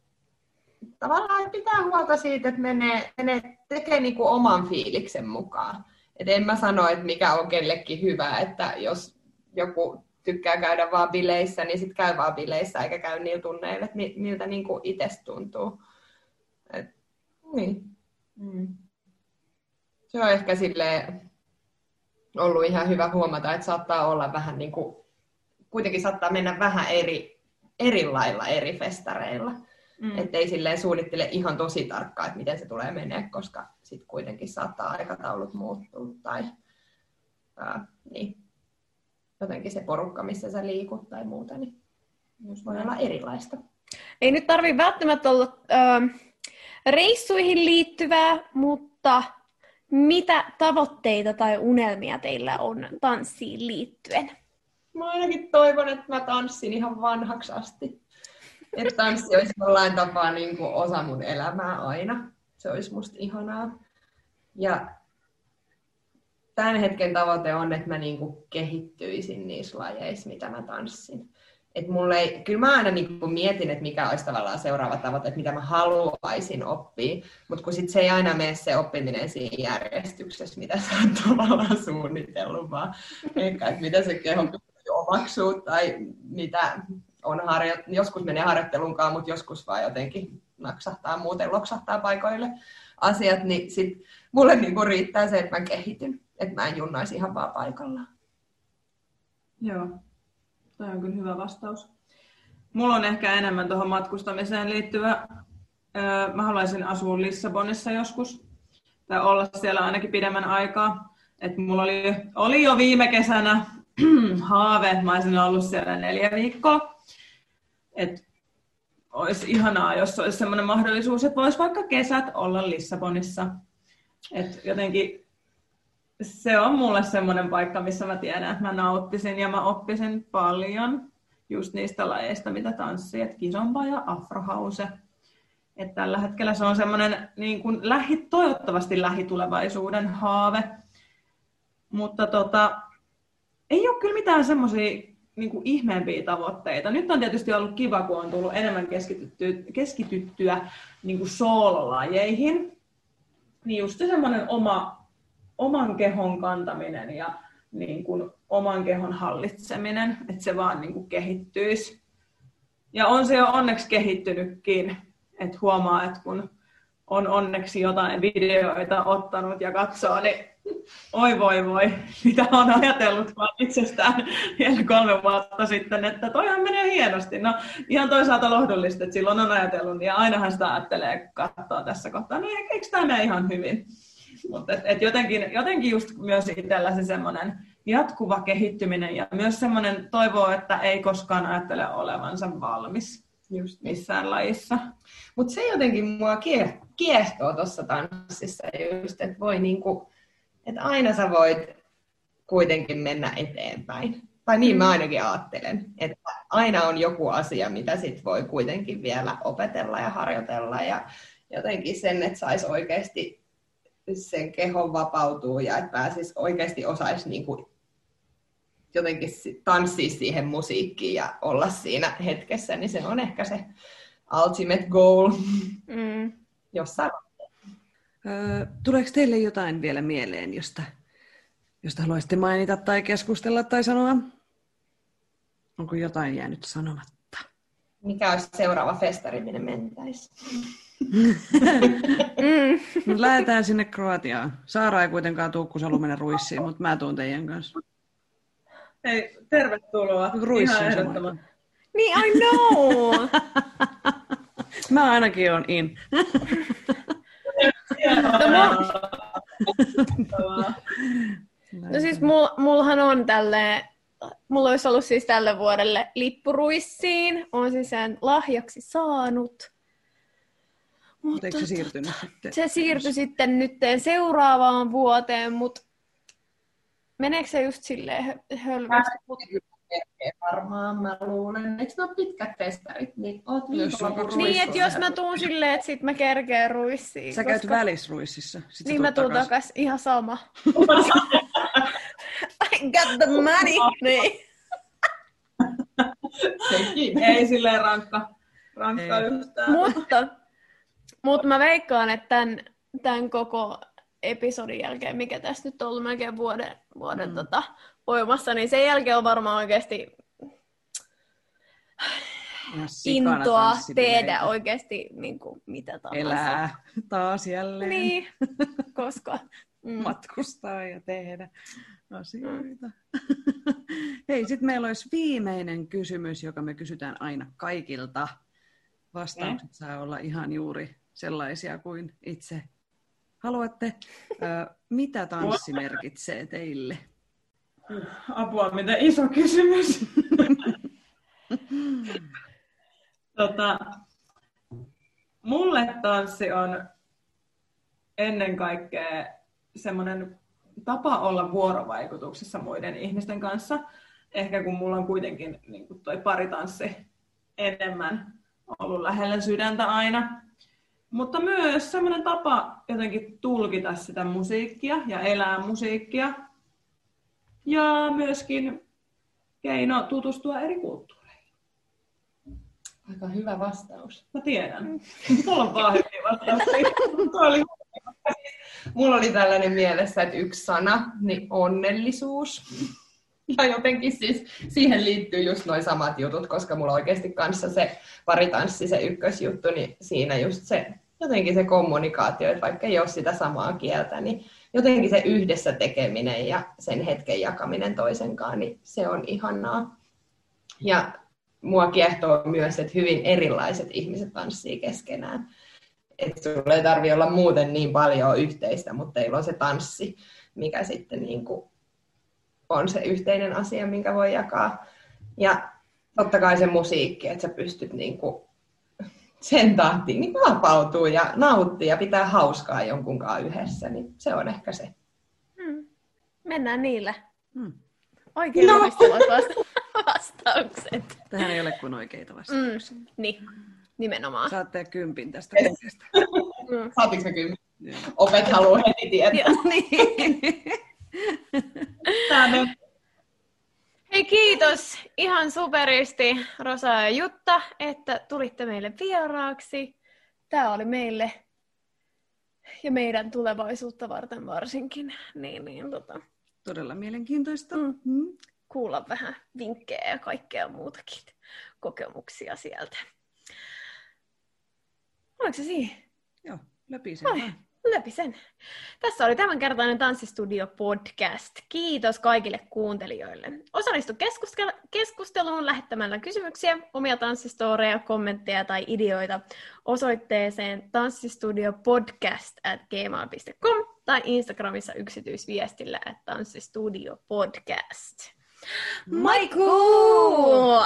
S4: tavallaan pitää huolta siitä, että menee, menee tekee niinku oman fiiliksen mukaan. Et en mä sano, että mikä on kellekin hyvä, että jos joku tykkää käydä vaan bileissä, niin sitten käy vaan bileissä eikä käy niillä tunneilla, että miltä niinku itsestä tuntuu. Et, niin. Mm. Se on ehkä sille ollut ihan hyvä huomata, että saattaa olla vähän niin kuin, kuitenkin saattaa mennä vähän eri, eri lailla eri festareilla. Mm. Että ei silleen suunnittele ihan tosi tarkkaan, että miten se tulee menee, koska sitten kuitenkin saattaa aikataulut muuttua tai ää, niin, jotenkin se porukka, missä sä liikut tai muuta, niin myös voi olla erilaista.
S1: Ei nyt tarvi välttämättä olla äh, reissuihin liittyvää, mutta mitä tavoitteita tai unelmia teillä on tanssiin liittyen?
S4: Mä ainakin toivon, että mä tanssin ihan vanhaksi asti. Että tanssi olisi jollain tapaa niin kuin osa mun elämää aina. Se olisi musta ihanaa. Ja tämän hetken tavoite on, että mä niin kuin kehittyisin niissä lajeissa, mitä mä tanssin. Et mulle ei, kyllä mä aina niin kuin mietin, että mikä olisi tavallaan seuraava tavoite, että mitä mä haluaisin oppia, mutta kun sit se ei aina mene se oppiminen siinä järjestyksessä, mitä sä oot tavallaan suunnitellut, vaan ehkä, että mitä se keho omaksuu tai mitä on harjo- joskus menee harjoittelunkaan, mutta joskus vaan jotenkin naksahtaa, muuten loksahtaa paikoille asiat, niin sit mulle niinku riittää se, että mä kehityn, että mä en junnaisi ihan vaan paikallaan.
S3: Joo, Tämä on kyllä hyvä vastaus. Mulla on ehkä enemmän tuohon matkustamiseen liittyvä. Mä haluaisin asua Lissabonissa joskus, tai olla siellä ainakin pidemmän aikaa. Et mulla oli, oli jo viime kesänä haave, mä olisin ollut siellä neljä viikkoa. Et olisi ihanaa, jos olisi sellainen mahdollisuus, että voisi vaikka kesät olla Lissabonissa. Et jotenkin se on mulle semmoinen paikka, missä mä tiedän, että mä nauttisin ja mä oppisin paljon just niistä lajeista, mitä tanssi, että kisompa ja afrohause. Et tällä hetkellä se on semmoinen niin lähi, toivottavasti lähitulevaisuuden haave. Mutta tota, ei ole kyllä mitään semmoisia niin ihmeempiä tavoitteita. Nyt on tietysti ollut kiva, kun on tullut enemmän keskityttyä, keskityttyä niin kuin soololajeihin. Niin just semmoinen oma, oman kehon kantaminen ja niin kuin oman kehon hallitseminen, että se vaan niin kuin kehittyisi. Ja on se jo onneksi kehittynytkin, että huomaa, että kun on onneksi jotain videoita ottanut ja katsoo, niin oi voi voi, mitä on ajatellut vaan itsestään vielä kolme vuotta sitten, että toihan menee hienosti. No ihan toisaalta lohdullista, että silloin on ajatellut, ja ainahan sitä ajattelee, kun katsoo tässä kohtaa, no eikö tämä mene ihan hyvin. Mutta et, et jotenkin, jotenkin just myös itsellä se semmoinen jatkuva kehittyminen ja myös semmoinen toivo, että ei koskaan ajattele olevansa valmis just missään lajissa.
S4: Mutta se jotenkin mua kiehtoo tuossa tanssissa just, että voi niinku, että aina sä voit kuitenkin mennä eteenpäin. Tai niin mä ainakin ajattelen, että aina on joku asia, mitä sit voi kuitenkin vielä opetella ja harjoitella ja jotenkin sen, että saisi oikeasti sen kehon vapautuu ja että pääsisi oikeasti osaisi niin kuin jotenkin tanssia siihen musiikkiin ja olla siinä hetkessä, niin se on ehkä se ultimate goal mm. jossain.
S2: Öö, tuleeko teille jotain vielä mieleen, josta, josta haluaisitte mainita tai keskustella tai sanoa? Onko jotain jäänyt sanomatta?
S4: Mikä olisi seuraava festari, minne mentäisiin?
S2: mm. Lähdetään sinne Kroatiaan. Saara ei kuitenkaan tuu, kun mennä ruissiin, mutta mä tuun teidän kanssa.
S3: Hei, tervetuloa.
S2: Ruissi on
S1: Niin, I know!
S2: mä ainakin on in.
S1: no, no siis mul, mullahan on tälle, mulla olisi ollut siis tälle vuodelle lippuruissiin, on siis sen lahjaksi saanut.
S2: Mutta eikö se siirtynyt sitten?
S1: Se siirtyi sitten nyt seuraavaan vuoteen, mutta meneekö se just silleen hölvästi?
S4: Varmaan, mä luulen. Eikö ne ole pitkät festarit? Niin, oot
S1: niin että jos mä tuun silleen, että sit mä kerkeen ruissiin.
S2: Sä koska... käyt välisruississa.
S1: Sit niin mä tuun takas. takas. Ihan sama. I got the money. Niin.
S3: Ei silleen rankka. Rankka
S1: yhtään. Mutta, mutta mä veikkaan, että tämän, tämän koko episodin jälkeen, mikä tässä nyt on ollut melkein vuoden, vuoden mm. tota, voimassa, niin sen jälkeen on varmaan oikeasti intoa tehdä oikeasti niin kuin, mitä tahansa.
S2: Elää taas jälleen.
S1: Niin, koska...
S2: Mm. Matkustaa ja tehdä asioita. Mm. Hei, sitten meillä olisi viimeinen kysymys, joka me kysytään aina kaikilta. Vastaukset mm. saa olla ihan juuri sellaisia kuin itse haluatte. mitä tanssi merkitsee teille?
S3: Apua, mitä iso kysymys. tota, mulle tanssi on ennen kaikkea semmoinen tapa olla vuorovaikutuksessa muiden ihmisten kanssa. Ehkä kun mulla on kuitenkin niin kuin toi paritanssi enemmän ollut lähellä sydäntä aina. Mutta myös semmoinen tapa jotenkin tulkita sitä musiikkia ja elää musiikkia ja myöskin keino tutustua eri kulttuureihin.
S4: Aika hyvä vastaus.
S3: Mä tiedän. Mulla on vaan hyviä vastauksia. oli...
S4: Mulla oli tällainen mielessä, että yksi sana, niin onnellisuus. Ja jotenkin siis siihen liittyy just noin samat jutut, koska mulla oikeasti kanssa se paritanssi, se ykkösjuttu, niin siinä just se jotenkin se kommunikaatio, että vaikka ei ole sitä samaa kieltä, niin jotenkin se yhdessä tekeminen ja sen hetken jakaminen toisenkaan, niin se on ihanaa. Ja mua kiehtoo myös, että hyvin erilaiset ihmiset tanssii keskenään. Että sulla ei tarvi olla muuten niin paljon yhteistä, mutta teillä on se tanssi, mikä sitten niin kuin on se yhteinen asia, minkä voi jakaa. Ja totta kai se musiikki, että sä pystyt niin kuin sen tahtiin niin vapautuu ja nauttii ja pitää hauskaa jonkunkaan yhdessä, niin se on ehkä se.
S1: Hmm. Mennään niillä. Hmm. Oikein no. vastaukset.
S2: Tähän ei ole kuin oikeita vastauksia.
S1: Mm. Niin, nimenomaan.
S2: Saatte kympin tästä
S4: kokeesta. Mm. Saatiinko me kympin? Opet haluaa heti tietää.
S1: niin. Tämä Hei kiitos ihan superisti Rosa ja Jutta, että tulitte meille vieraaksi. Tämä oli meille ja meidän tulevaisuutta varten varsinkin. Niin, niin, tota.
S2: Todella mielenkiintoista. Mm.
S1: Mm. Kuulla vähän vinkkejä ja kaikkea muutakin kokemuksia sieltä. Oliko se siinä?
S2: Joo, läpi sen
S1: läpi sen. Tässä oli tämänkertainen Tanssistudio podcast. Kiitos kaikille kuuntelijoille. Osallistu keskusteluun lähettämällä kysymyksiä, omia tanssistoreja, kommentteja tai ideoita osoitteeseen tanssistudiopodcast at gmail.com tai Instagramissa yksityisviestillä at tanssistudiopodcast. Moikkuu!